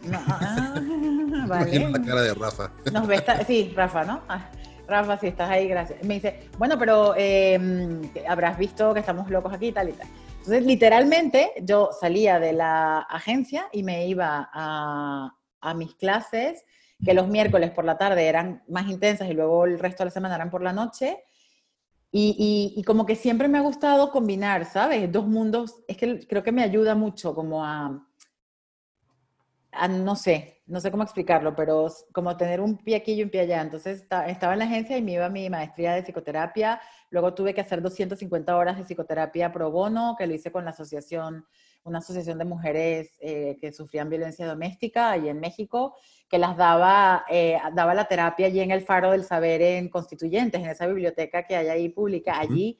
No, ah, vale. la cara de Rafa. Nos ve sí, Rafa, ¿no? Ah, Rafa, si estás ahí, gracias. Me dice, bueno, pero em, habrás visto que estamos locos aquí tal y tal. Entonces, literalmente, yo salía de la agencia y me iba a, a mis clases que los miércoles por la tarde eran más intensas y luego el resto de la semana eran por la noche. Y, y, como que siempre me ha gustado combinar, ¿sabes? Dos mundos, es que creo que me ayuda mucho como a, no sé, no sé cómo explicarlo, pero como tener un pie aquí y un pie allá. Entonces estaba en la agencia y me iba a mi maestría de psicoterapia, luego tuve que hacer 250 horas de psicoterapia pro bono, que lo hice con la asociación, una asociación de mujeres eh, que sufrían violencia doméstica ahí en México, que las daba, eh, daba la terapia allí en el Faro del Saber en Constituyentes, en esa biblioteca que hay ahí pública. Allí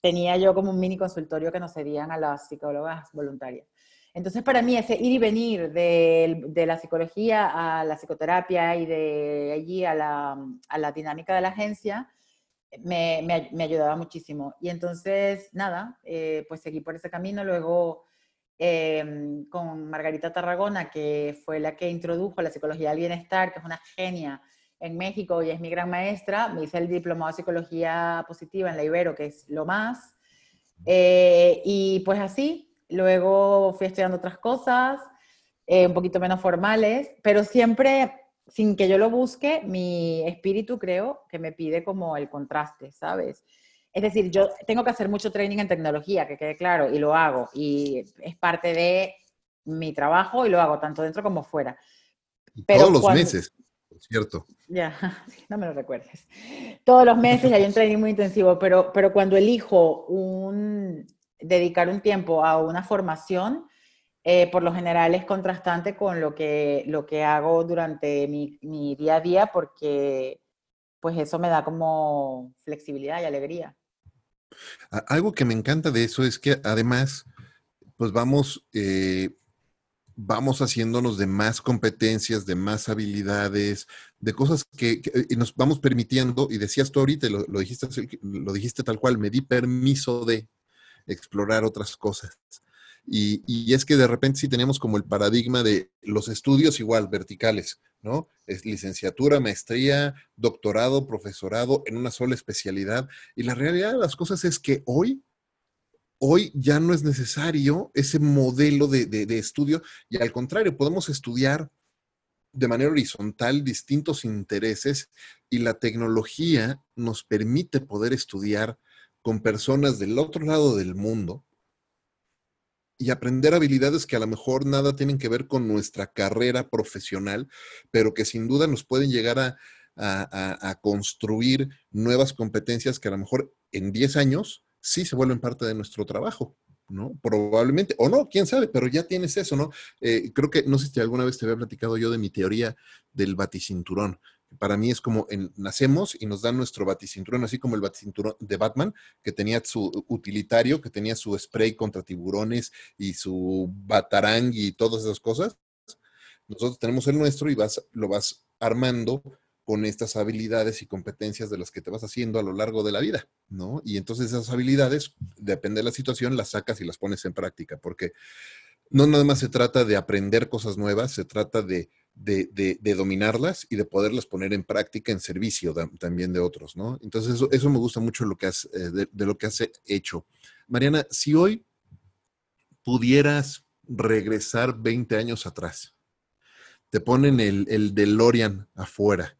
tenía yo como un mini consultorio que nos cedían a las psicólogas voluntarias. Entonces, para mí, ese ir y venir de, de la psicología a la psicoterapia y de allí a la, a la dinámica de la agencia, me, me, me, ayudaba muchísimo. Y entonces, nada, eh, pues seguí por ese camino. Luego Em, con Margarita Tarragona, que fue la que introdujo la psicología del bienestar, que es una genia en México y es mi gran maestra. Me hice el diplomado de psicología positiva en la Ibero, que es lo más. Eh, y pues así, luego fui estudiando otras cosas, eh, un poquito menos formales, pero siempre, sin que yo lo busque, mi espíritu creo que me pide como el contraste, ¿sabes? Es decir, yo tengo que hacer mucho training en tecnología, que quede claro, y lo hago. Y es parte de mi trabajo y lo hago tanto dentro como fuera. Pero Todos los meses, cierto. Ya, no me lo recuerdes. Todos los meses hay un training muy intensivo, pero, pero cuando elijo un, dedicar un tiempo a una formación, eh, por lo general es contrastante con lo que, lo que hago durante mi, mi día a día, porque pues eso me da como flexibilidad y alegría. Algo que me encanta de eso es que además, pues vamos, eh, vamos haciéndonos de más competencias, de más habilidades, de cosas que, nos vamos permitiendo, y decías tú ahorita, lo, lo, dijiste, lo dijiste tal cual, me di permiso de explorar otras cosas. Y, es que de repente sí tenemos como el paradigma de los estudios igual, verticales, ¿no? Es licenciatura, maestría, doctorado, profesorado en una sola especialidad. Y la realidad de las cosas es que hoy, hoy ya no es necesario ese modelo de, de estudio y al contrario, podemos estudiar de manera horizontal distintos intereses y la tecnología nos permite poder estudiar con personas del otro lado del mundo y aprender habilidades que a lo mejor nada tienen que ver con nuestra carrera profesional, pero que sin duda nos pueden llegar a, construir nuevas competencias que a lo mejor en 10 años sí se vuelven parte de nuestro trabajo. ¿no? Probablemente, o no, quién sabe, pero ya tienes eso, ¿no? Eh, creo que, no sé si alguna vez te había platicado yo de mi teoría del baticinturón para mí es como nacemos y nos dan nuestro baticinturón, así como el baticinturón de Batman, que tenía su utilitario, que tenía su spray contra tiburones y su batarang y todas esas cosas. Nosotros tenemos el nuestro y lo vas armando con estas habilidades y competencias de las que te vas haciendo a lo largo de la vida, ¿no? Y entonces esas habilidades, depende de la situación, las sacas y las pones en práctica, porque no nada más se trata de aprender cosas nuevas, se trata de de, dominarlas y de poderlas poner en práctica en servicio también de otros, ¿no? Entonces, eso, me gusta mucho lo que has, eh, de, lo que has hecho. Mariana, si hoy pudieras regresar 20 años atrás, te ponen el, el DeLorean afuera,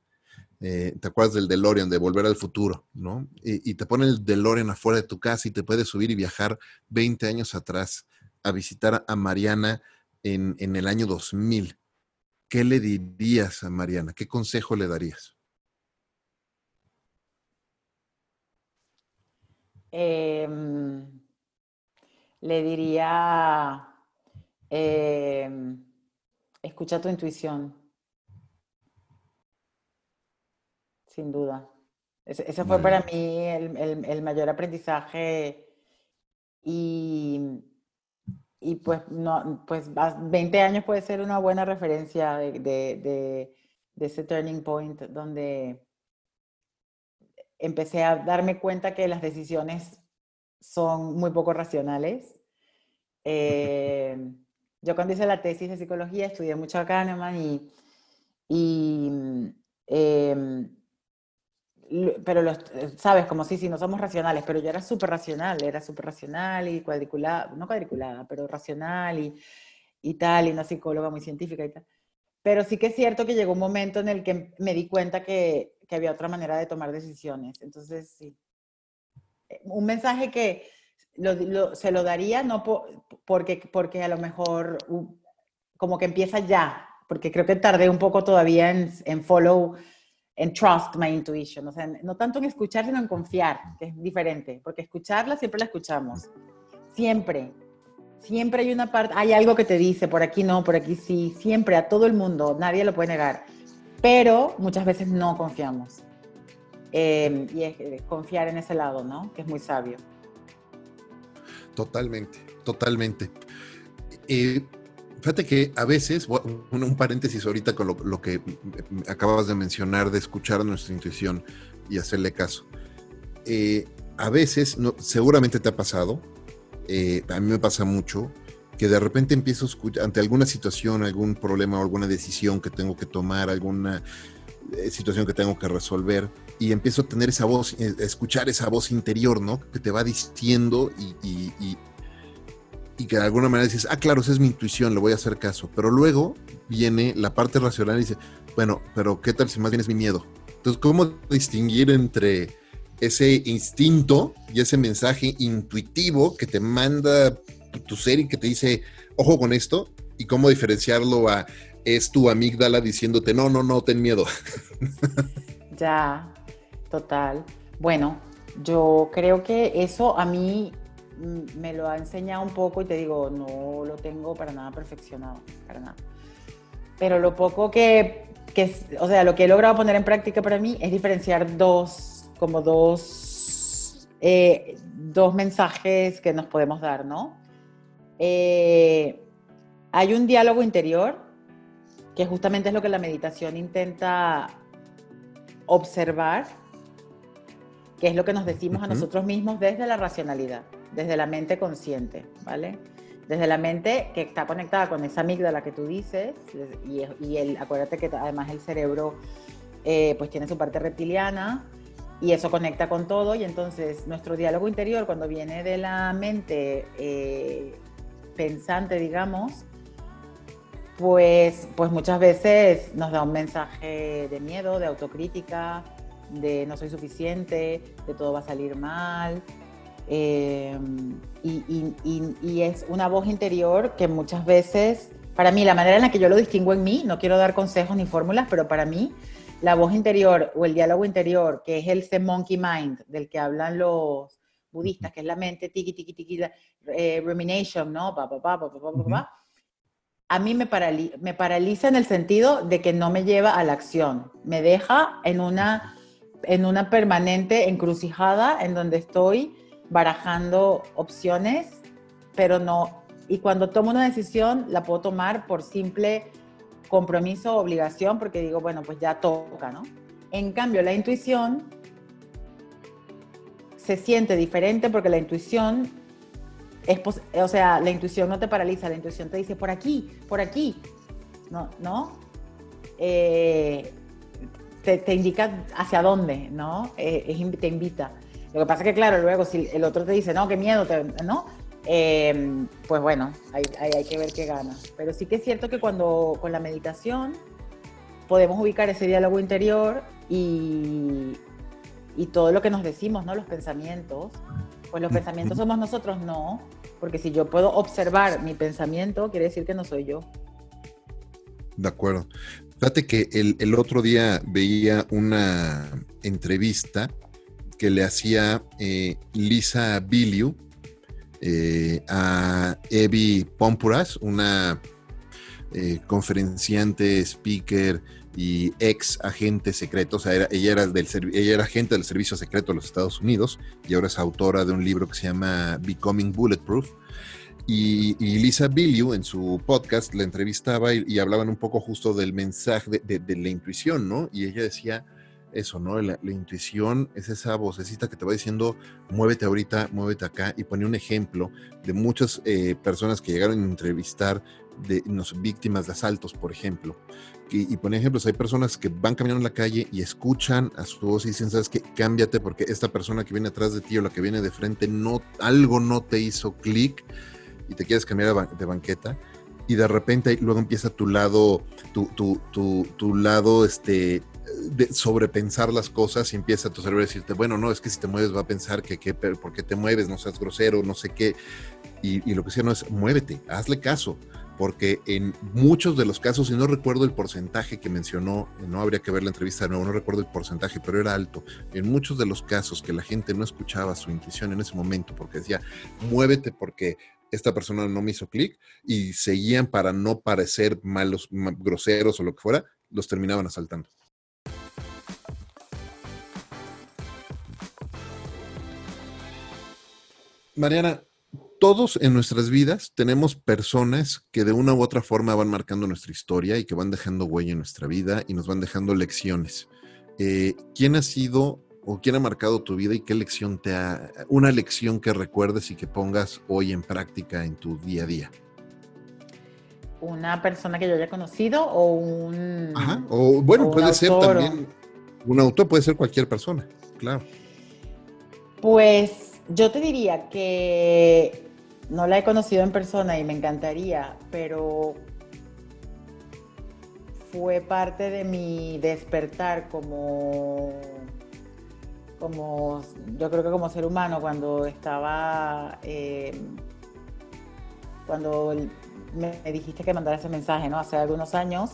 eh, ¿te acuerdas del DeLorean, de Volver al Futuro, ¿no? Y, te ponen el DeLorean afuera de tu casa y te puedes subir y viajar 20 años atrás a visitar a Mariana en, en el año 2000 ¿qué le dirías a Mariana? ¿Qué consejo le darías? Em, le diría, em, escucha tu intuición, sin duda. Ese, fue para mí el mayor aprendizaje y y pues, no, pues 20 años puede ser una buena referencia de, de, ese turning point donde empecé a darme cuenta que las decisiones son muy poco racionales. Eh, yo cuando hice la tesis de psicología estudié mucho a Kahneman y, eh, pero los, sabes, como sí, sí, no somos racionales, pero yo era súper racional, era súper racional y cuadriculada, no cuadriculada, pero racional y, y tal, y una psicóloga muy científica y tal. Pero sí que es cierto que llegó un momento en el que me di cuenta que, que había otra manera de tomar decisiones. Entonces, sí. Eh, un mensaje que se lo daría no porque, porque a lo mejor como que empieza ya, porque creo que tardé un poco todavía en, en follow, en trust my intuition. O sea, no tanto en escuchar, sino en confiar, que es diferente, porque escucharla siempre la escuchamos. Siempre. Siempre hay una parte, hay algo que te dice, por aquí no, por aquí sí, siempre, a todo el mundo, nadie lo puede negar. Pero muchas veces no confiamos. Em, y es, confiar en ese lado, ¿no? Que es muy sabio. Totalmente, totalmente. Eh, fíjate que a veces, un, paréntesis ahorita con lo, que acabas de mencionar, de escuchar nuestra intuición y hacerle caso. Eh, a veces, no, seguramente te ha pasado, eh, a mí me pasa mucho, que de repente empiezo a escuchar, ante alguna situación, algún problema o alguna decisión que tengo que tomar, alguna eh, situación que tengo que resolver, y empiezo a tener esa voz, a escuchar esa voz interior, ¿no? Que te va diciendo y, y, que de alguna manera dices, ah, claro, esa es mi intuición, le voy a hacer caso. Pero luego viene la parte racional y dice, bueno, pero ¿qué tal si más bien es mi miedo? Entonces, ¿cómo distinguir entre ese instinto y ese mensaje intuitivo que te manda tu ser y que te dice, ojo con esto, y cómo diferenciarlo a es tu amígdala diciéndote, no, no, no, ten miedo. Ya, total. Bueno, yo creo que eso a mí me lo ha enseñado un poco y te digo, no lo tengo para nada perfeccionado, para nada. Pero lo poco que, que o sea, lo que he logrado poner en práctica para mí es diferenciar dos como dos, eh, dos mensajes que nos podemos dar, ¿no? Eh, hay un diálogo interior, que justamente es lo que la meditación intenta observar, que es lo que nos decimos a nosotros mismos desde la racionalidad, desde la mente consciente, ¿vale? Desde la mente que está conectada con esa amígdala que tú dices, y, el, acuérdate que además el cerebro eh, pues tiene su parte reptiliana, y eso conecta con todo y entonces nuestro diálogo interior cuando viene de la mente eh, pensante, digamos, pues, pues muchas veces nos da un mensaje de miedo, de autocrítica, de no soy suficiente, de todo va a salir mal. Eh, y, y, es una voz interior que muchas veces, para mí, la manera en la que yo lo distingo en mí, no quiero dar consejos ni fórmulas, pero para mí la voz interior o el diálogo interior, que es el monkey mind del que hablan los budistas, que es la mente tiki, tiki, tiki, eh, rumination, ¿no? Pa, pa, pa, pa, pa, pa, pa, a mí me, me paraliza en el sentido de que no me lleva a la acción, me deja en una, en una permanente encrucijada en donde estoy barajando opciones, pero no, y cuando tomo una decisión la puedo tomar por simple compromiso o obligación porque digo, bueno, pues ya toca, ¿no? En cambio, la intuición se siente diferente porque la intuición es, o sea, la intuición no te paraliza, la intuición te dice por aquí, por aquí, ¿no? ¿no? Eh, te, indica hacia dónde, ¿no? Eh, te invita. Lo que pasa es que, claro, luego si el otro te dice, no, qué miedo, ¿no? Em, pues bueno, hay, hay, que ver qué gana. Pero sí que es cierto que cuando con la meditación podemos ubicar ese diálogo interior y, y todo lo que nos decimos, ¿no? Los pensamientos. Pues los pensamientos somos nosotros, no. Porque si yo puedo observar mi pensamiento, quiere decir que no soy yo. De acuerdo. Fíjate que el, el otro día veía una entrevista que le hacía eh, Lisa Biliu, eh, a Evi Pompuras, una eh, conferenciante, speaker y ex agente secreto, o sea, ella, era del, ella era agente del Servicio Secreto de los Estados Unidos y ahora es autora de un libro que se llama Becoming Bulletproof. Y, Lisa Billiu en su podcast la entrevistaba y, hablaban un poco justo del mensaje de, de la intuición, ¿no? Y ella decía, eso, ¿no? La, intuición es esa vocecita que te va diciendo, muévete ahorita, muévete acá, y pone un ejemplo de muchas eh, personas que llegaron a entrevistar de víctimas de asaltos, por ejemplo. Y, y pone ejemplos, hay personas que van caminando en la calle y escuchan a su voz y dicen, ¿sabes qué? Cámbiate porque esta persona que viene atrás de ti o la que viene de frente, no, algo no te hizo clic y te quieres cambiar de banqueta y de repente luego empieza tu lado, tu, tu, tu, tu lado, este, de sobrepensar las cosas y empieza tu cerebro a decirte, bueno, no, es que si te mueves va a pensar que, que porque te mueves, no seas grosero, no sé qué. Y, lo que sea no es, muévete, hazle caso, porque en muchos de los casos, y no recuerdo el porcentaje que mencionó, no habría que ver la entrevista de nuevo, no recuerdo el porcentaje, pero era alto. En muchos de los casos que la gente no escuchaba su intuición en ese momento porque decía, muévete porque esta persona no me hizo clic y seguían para no parecer malos, groseros o lo que fuera, los terminaban asaltando. Mariana, todos en nuestras vidas tenemos personas que de una u otra forma van marcando nuestra historia y que van dejando huella en nuestra vida y nos van dejando lecciones. Eh, ¿Quién ha sido o quién ha marcado tu vida y qué lección te ha, una lección que recuerdes y que pongas hoy en práctica en tu día a día? ¿Una persona que yo haya conocido o un... Ajá, o bueno, puede ser también, un autor puede ser cualquier persona, claro. Pues yo te diría que no la he conocido en persona y me encantaría, pero fue parte de mi despertar como, como yo creo que como ser humano cuando estaba, eh, cuando me dijiste que mandara ese mensaje, ¿no? Hace algunos años,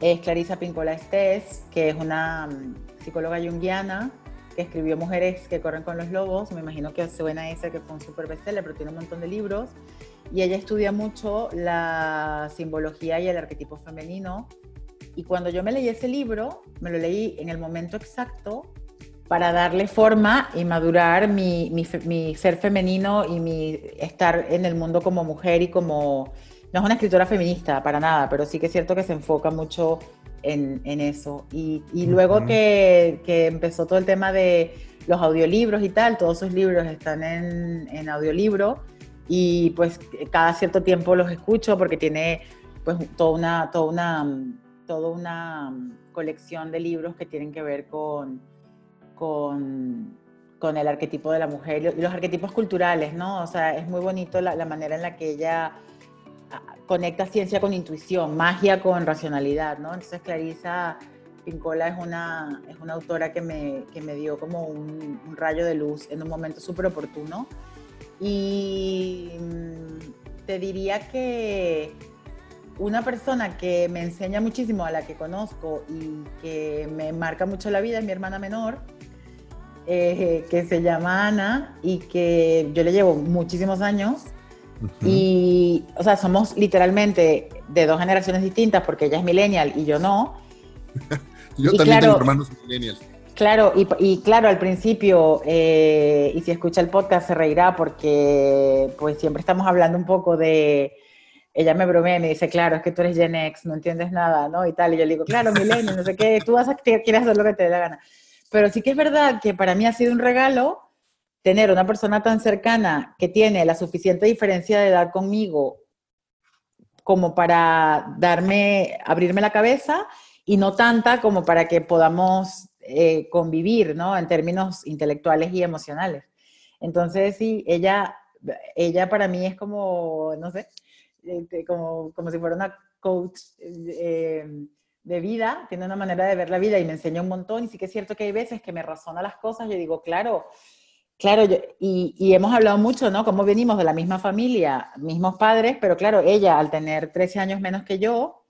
es Clarisa Pincola Estés, que es una psicóloga junguiana que escribió Mujeres que corren con los lobos, me imagino que suena ese que fue un super bestseller, pero tiene un montón de libros, y ella estudia mucho la simbología y el arquetipo femenino, y cuando yo me leí ese libro, me lo leí en el momento exacto para darle forma y madurar mi, mi, mi ser femenino y mi estar en el mundo como mujer y como... No es una escritora feminista, para nada, pero sí que es cierto que se enfoca mucho en, eso. Y, luego que, empezó todo el tema de los audiolibros y tal, todos sus libros están en, audiolibro y pues cada cierto tiempo los escucho porque tiene pues toda una, toda una, toda una colección de libros que tienen que ver con, con, con el arquetipo de la mujer y los arquetipos culturales, ¿no? O sea, es muy bonito la, la manera en la que ella conecta ciencia con intuición, magia con racionalidad, ¿no? Entonces Clarisa Pincola es una, es una autora que me, que me dio como un, rayo de luz en un momento súper oportuno. Y mm, te diría que una persona que me enseña muchísimo a la que conozco y que me marca mucho la vida es mi hermana menor, eh, que se llama Ana y que yo le llevo muchísimos años y, o sea, somos literalmente de dos generaciones distintas porque ella es millennial y yo no. yo también tengo hermanos millennials. Claro, y, claro, al principio, eh, y si escucha el podcast se reirá porque pues siempre estamos hablando un poco de, ella me bromea y me dice, claro, es que tú eres Gen X, no entiendes nada, ¿no? Y tal, y yo le digo, claro, millennial, no sé qué, tú vas a, quieres hacer lo que te dé la gana. Pero sí que es verdad que para mí ha sido un regalo tener una persona tan cercana que tiene la suficiente diferencia de edad conmigo como para darme, abrirme la cabeza y no tanta como para que podamos eh, convivir, ¿no? En términos intelectuales y emocionales. Entonces, sí, ella, ella para mí es como, no sé, este, como, como si fuera una coach eh, de vida, tiene una manera de ver la vida y me enseña un montón. Y sí que es cierto que hay veces que me razona las cosas, yo digo, claro, Claro, y, hemos hablado mucho, ¿no? Cómo venimos de la misma familia, mismos padres, pero claro, ella al tener 13 años menos que yo,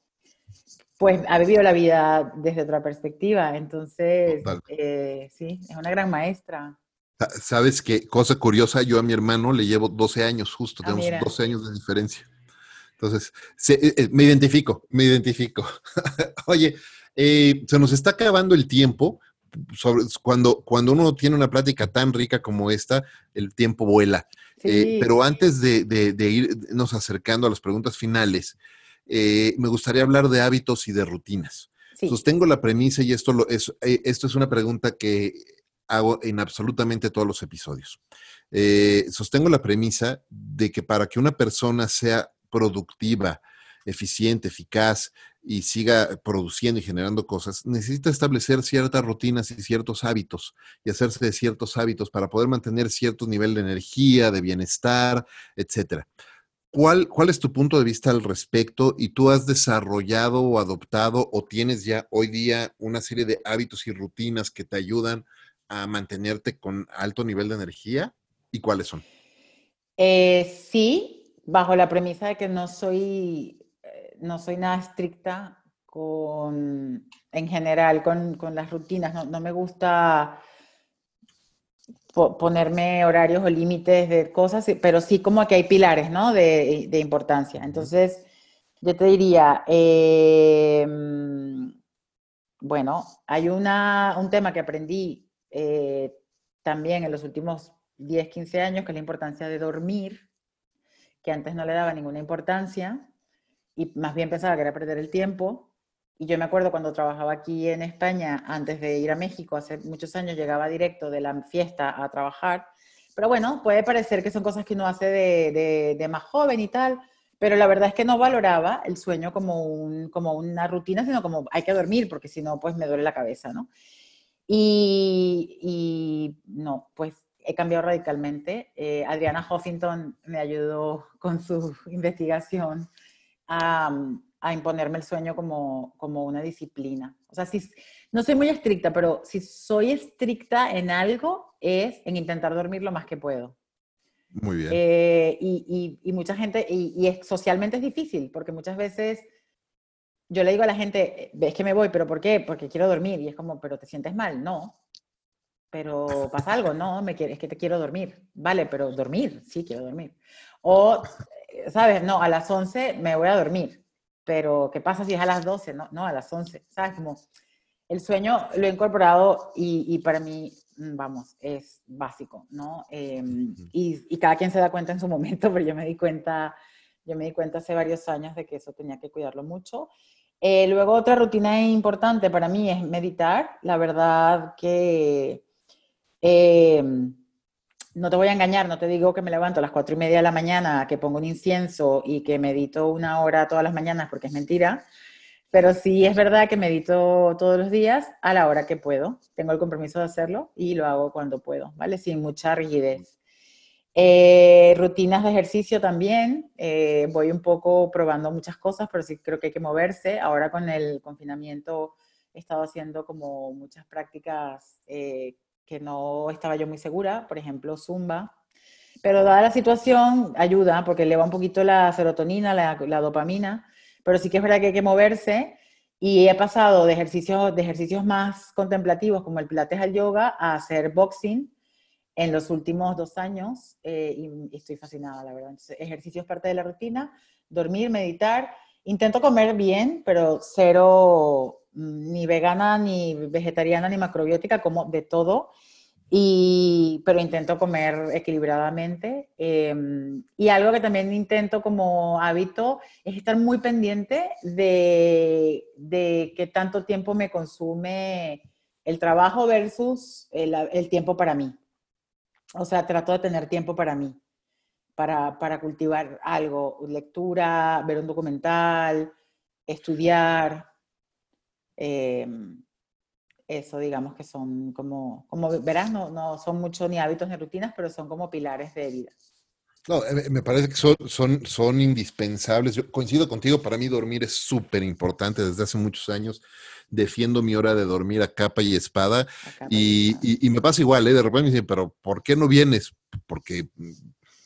pues ha vivido la vida desde otra perspectiva. Entonces, eh, sí, es una gran maestra. Sabes qué cosa curiosa, yo a mi hermano le llevo 12 años, justo, ah, tenemos 12 años de diferencia. Entonces, eh, eh, me identifico, me identifico. Oye, se nos está acabando el tiempo cuando, cuando uno tiene una plática tan rica como esta, el tiempo vuela. Eh, pero antes de, irnos acercando a las preguntas finales, eh, me gustaría hablar de hábitos y de rutinas. Sostengo la premisa y esto, lo, es, eh, esto es una pregunta que hago en absolutamente todos los episodios. sostengo la premisa de que para que una persona sea productiva, eficiente, eficaz, y siga produciendo y generando cosas, necesita establecer ciertas rutinas y ciertos hábitos y hacerse de ciertos hábitos para poder mantener cierto nivel de energía, de bienestar, etcétera. ¿Cuál, ¿Cuál es tu punto de vista al respecto? ¿Y tú has desarrollado o adoptado o tienes ya hoy día una serie de hábitos y rutinas que te ayudan a mantenerte con alto nivel de energía? ¿Y cuáles son? Eh, sí, bajo la premisa de que no soy, no soy nada estricta con, en general, con, con las rutinas. No, no me gusta ponerme horarios o límites de cosas, pero sí como que hay pilares, ¿no? De, de importancia. Entonces, yo te diría, eh, bueno, hay una, un tema que aprendí eh, también en los últimos 10, 15 años, que es la importancia de dormir, que antes no le daba ninguna importancia y más bien pensaba que era perder el tiempo. Y yo me acuerdo cuando trabajaba aquí en España, antes de ir a México, hace muchos años, llegaba directo de la fiesta a trabajar. Pero bueno, puede parecer que son cosas que uno hace de, de, más joven y tal, pero la verdad es que no valoraba el sueño como, un, como una rutina, sino como hay que dormir, porque si no, pues me duele la cabeza, ¿no? Y, y no, pues he cambiado radicalmente. Eh, Adriana Huffington me ayudó con su investigación a a imponerme el sueño como, como una disciplina. O sea, si, no soy muy estricta, pero si soy estricta en algo es en intentar dormir lo más que puedo. Muy bien. Eh, y, y, mucha gente, y, y es, socialmente es difícil, porque muchas veces yo le digo a la gente, ves que me voy, pero ¿por qué? Porque quiero dormir. Y es como, pero te sientes mal. No. Pero pasa algo, no, me quieres, es que te quiero dormir. Vale, pero dormir, sí, quiero dormir. O, ¿sabes? No, a las 11 me voy a dormir pero ¿qué pasa si es a las 12? No, no a las 11, ¿sabes? Como el sueño lo he incorporado y, y para mí, mm, vamos, es básico, ¿no? Em, y, y, cada quien se da cuenta en su momento, pero yo me di cuenta, yo me di cuenta hace varios años de que eso tenía que cuidarlo mucho. Eh, luego otra rutina importante para mí es meditar. La verdad que... Eh, no te voy a engañar, no te digo que me levanto a las cuatro y media de la mañana, que pongo un incienso y que medito una hora todas las mañanas, porque es mentira, pero sí es verdad que medito todos los días a la hora que puedo. Tengo el compromiso de hacerlo y lo hago cuando puedo, ¿vale? Sin mucha rigidez. Eh, rutinas de ejercicio también. Eh, voy un poco probando muchas cosas, pero sí creo que hay que moverse. Ahora con el confinamiento he estado haciendo como muchas prácticas eh, que no estaba yo muy segura, por ejemplo, Zumba. Pero dada la situación, ayuda porque eleva un poquito la serotonina, la, dopamina, pero sí que es verdad que hay que moverse y he pasado de ejercicios, de ejercicios más contemplativos como el pilates al yoga a hacer boxing en los últimos dos años eh, y, estoy fascinada, la verdad. Entonces, ejercicio es parte de la rutina, dormir, meditar. Intento comer bien, pero cero ni vegana, ni vegetariana, ni macrobiótica, como de todo. Y, pero intento comer equilibradamente. Em, y algo que también intento como hábito es estar muy pendiente de, de qué tanto tiempo me consume el trabajo versus el, el, tiempo para mí. O sea, trato de tener tiempo para mí, para, para cultivar algo, lectura, ver un documental, estudiar, Em, eso digamos que son como, como verás, no, no son mucho ni hábitos ni rutinas, pero son como pilares de vida. No, eh, me parece que son, son, son indispensables. Yo coincido contigo, para mí dormir es súper importante desde hace muchos años. Defiendo mi hora de dormir a capa y espada. y, y, y, me pasa igual, ¿eh? de repente me dicen, pero ¿por qué no vienes? Porque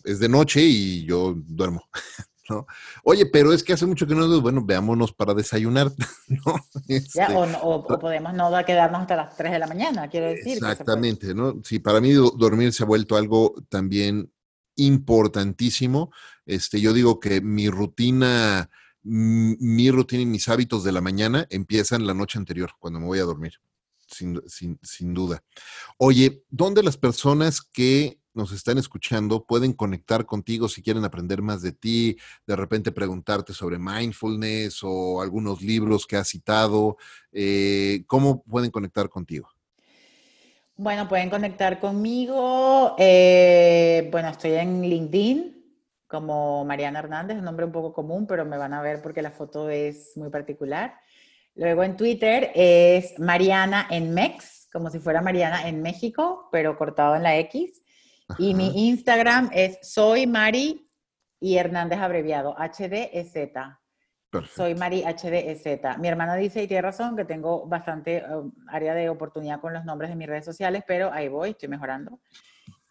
es de noche y yo duermo. ¿no? Oye, pero es que hace mucho que no, bueno, veámonos para desayunar, ¿no? Este, o, podemos no quedarnos hasta las 3 de la mañana, quiero decir. Exactamente, ¿no? Sí, para mí dormir se ha vuelto algo también importantísimo. Este, yo digo que mi rutina, mi rutina y mis hábitos de la mañana empiezan la noche anterior, cuando me voy a dormir, sin, sin, sin duda. Oye, ¿dónde las personas que nos están escuchando pueden conectar contigo si quieren aprender más de ti, de repente preguntarte sobre mindfulness o algunos libros que has citado. Eh, ¿Cómo pueden conectar contigo? Bueno, pueden conectar conmigo. Eh, bueno, estoy en LinkedIn como Mariana Hernández, un nombre un poco común, pero me van a ver porque la foto es muy particular. Luego en Twitter es Mariana en Mex, como si fuera Mariana en México, pero cortado en la X. Y mi Instagram es soy Mari y Hernández abreviado, HDZ. Soy Mari HDZ. Mi hermana dice, y tiene razón, que tengo bastante um, área de oportunidad con los nombres de mis redes sociales, pero ahí voy, estoy mejorando.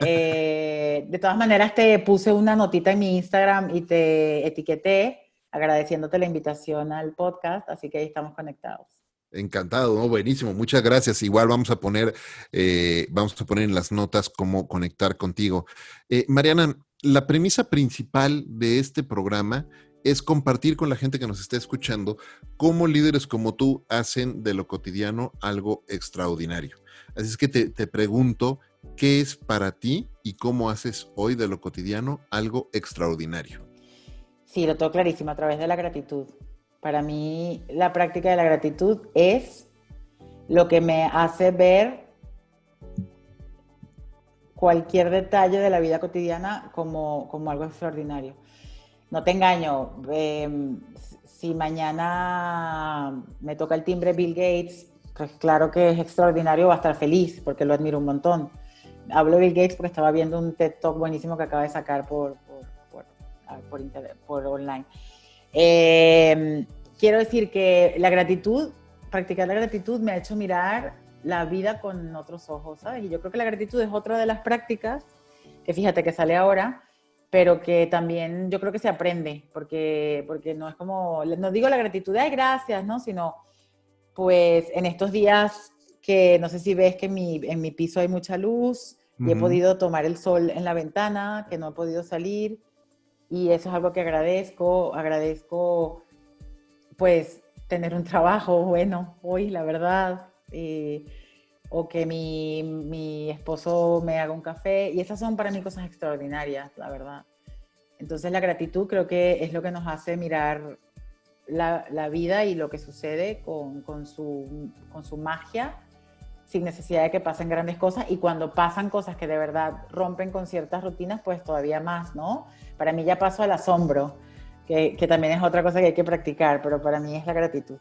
Eh, de todas maneras, te puse una notita en mi Instagram y te etiqueté agradeciéndote la invitación al podcast, así que ahí estamos conectados. Encantado, ¿no? buenísimo, muchas gracias. Igual vamos a poner, eh, vamos a poner en las notas cómo conectar contigo. Eh, Mariana, la premisa principal de este programa es compartir con la gente que nos está escuchando cómo líderes como tú hacen de lo cotidiano algo extraordinario. Así es que te, te pregunto, ¿qué es para ti y cómo haces hoy de lo cotidiano algo extraordinario? Sí, lo tengo clarísimo a través de la gratitud. Para mí la práctica de la gratitud es lo que me hace ver cualquier detalle de la vida cotidiana como, algo extraordinario. No te engaño, em, si mañana me toca el timbre Bill Gates, pues claro que es extraordinario, va a estar feliz porque lo admiro un montón. Hablo de Bill Gates porque estaba viendo un TED Talk buenísimo que acaba de sacar por, por, internet, por online. Eh, quiero decir que la gratitud, practicar la gratitud me ha hecho mirar la vida con otros ojos, ¿sabes? Y yo creo que la gratitud es otra de las prácticas que fíjate que sale ahora, pero que también yo creo que se aprende, porque, porque no es como, no digo la gratitud de, ay, gracias, ¿no? Sino, pues en estos días que no sé si ves que en mi, en mi piso hay mucha luz y he podido tomar el sol en la ventana, que no he podido salir, y eso es algo que agradezco, agradezco pues tener un trabajo bueno hoy, la verdad, eh, o que mi, mi, esposo me haga un café, y esas son para mí cosas extraordinarias, la verdad. Entonces la gratitud creo que es lo que nos hace mirar la, la vida y lo que sucede con, con, su, con su magia sin necesidad de que pasen grandes cosas y cuando pasan cosas que de verdad rompen con ciertas rutinas, pues todavía más, ¿no? Para mí ya paso al asombro, que, que también es otra cosa que hay que practicar, pero para mí es la gratitud.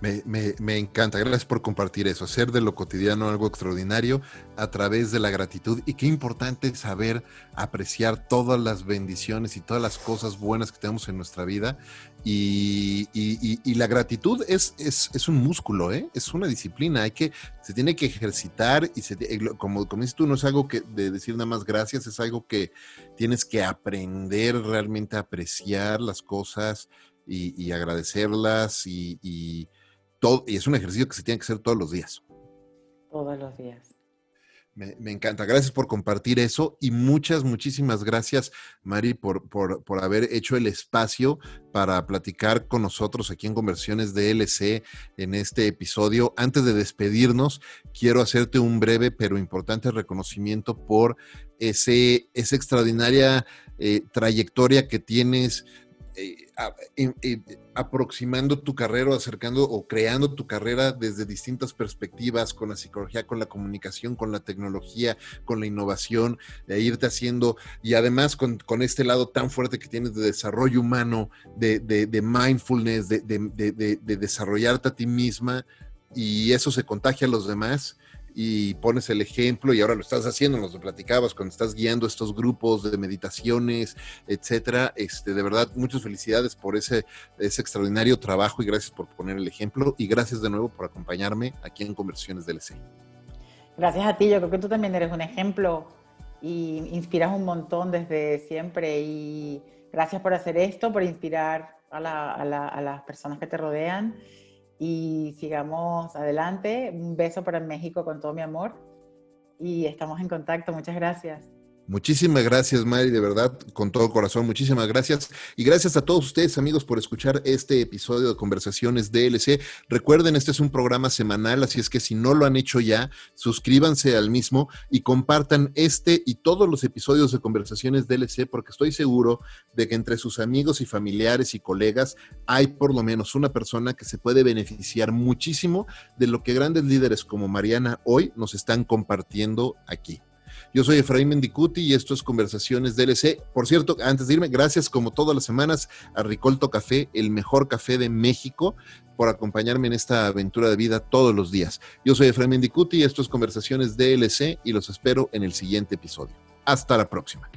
Me, encanta, gracias por compartir eso, hacer de lo cotidiano algo extraordinario a través de la gratitud. Y qué importante es saber apreciar todas las bendiciones y todas las cosas buenas que tenemos en nuestra vida. Y, la gratitud es, es, un músculo, ¿eh? es una disciplina, hay que, se tiene que ejercitar y se, como, como dices tú, no es algo que de decir nada más gracias, es algo que tienes que aprender realmente a apreciar las cosas y, agradecerlas y y es un ejercicio que se tiene que hacer todos los días. Todos los días. Me, encanta. Gracias por compartir eso y muchas, muchísimas gracias, Mari, por, por, por, haber hecho el espacio para platicar con nosotros aquí en Conversiones DLC en este episodio. Antes de despedirnos, quiero hacerte un breve pero importante reconocimiento por ese, esa extraordinaria eh, trayectoria que tienes eh, aproximando tu carrera, acercando o creando tu carrera desde distintas perspectivas, con la psicología, con la comunicación, con la tecnología, con la innovación, de irte haciendo, y además con, este lado tan fuerte que tienes de desarrollo humano, de, de mindfulness, de, desarrollarte a ti misma, y eso se contagia a los demás y pones el ejemplo y ahora lo estás haciendo, nos lo platicabas cuando estás guiando estos grupos de meditaciones, etcétera. Este, de verdad, muchas felicidades por ese, ese extraordinario trabajo y gracias por poner el ejemplo y gracias de nuevo por acompañarme aquí en Conversiones DLC. Gracias a ti, yo creo que tú también eres un ejemplo y inspiras un montón desde siempre y gracias por hacer esto, por inspirar a, a las personas que te rodean y sigamos adelante. Un beso para México con todo mi amor y estamos en contacto. Muchas gracias. Muchísimas gracias, Mari, de verdad, con todo corazón, muchísimas gracias. Y gracias a todos ustedes, amigos, por escuchar este episodio de Conversaciones DLC. Recuerden, este es un programa semanal, así es que si no lo han hecho ya, suscríbanse al mismo y compartan este y todos los episodios de Conversaciones DLC, porque estoy seguro de que entre sus amigos y familiares y colegas hay por lo menos una persona que se puede beneficiar muchísimo de lo que grandes líderes como Mariana hoy nos están compartiendo aquí. Yo soy Efraín Mendicuti y esto es Conversaciones DLC. Por cierto, antes de irme, gracias como todas las semanas a Ricolto Café, el mejor café de México, por acompañarme en esta aventura de vida todos los días. Yo soy Efraín Mendicuti y esto es Conversaciones DLC y los espero en el siguiente episodio. Hasta la próxima.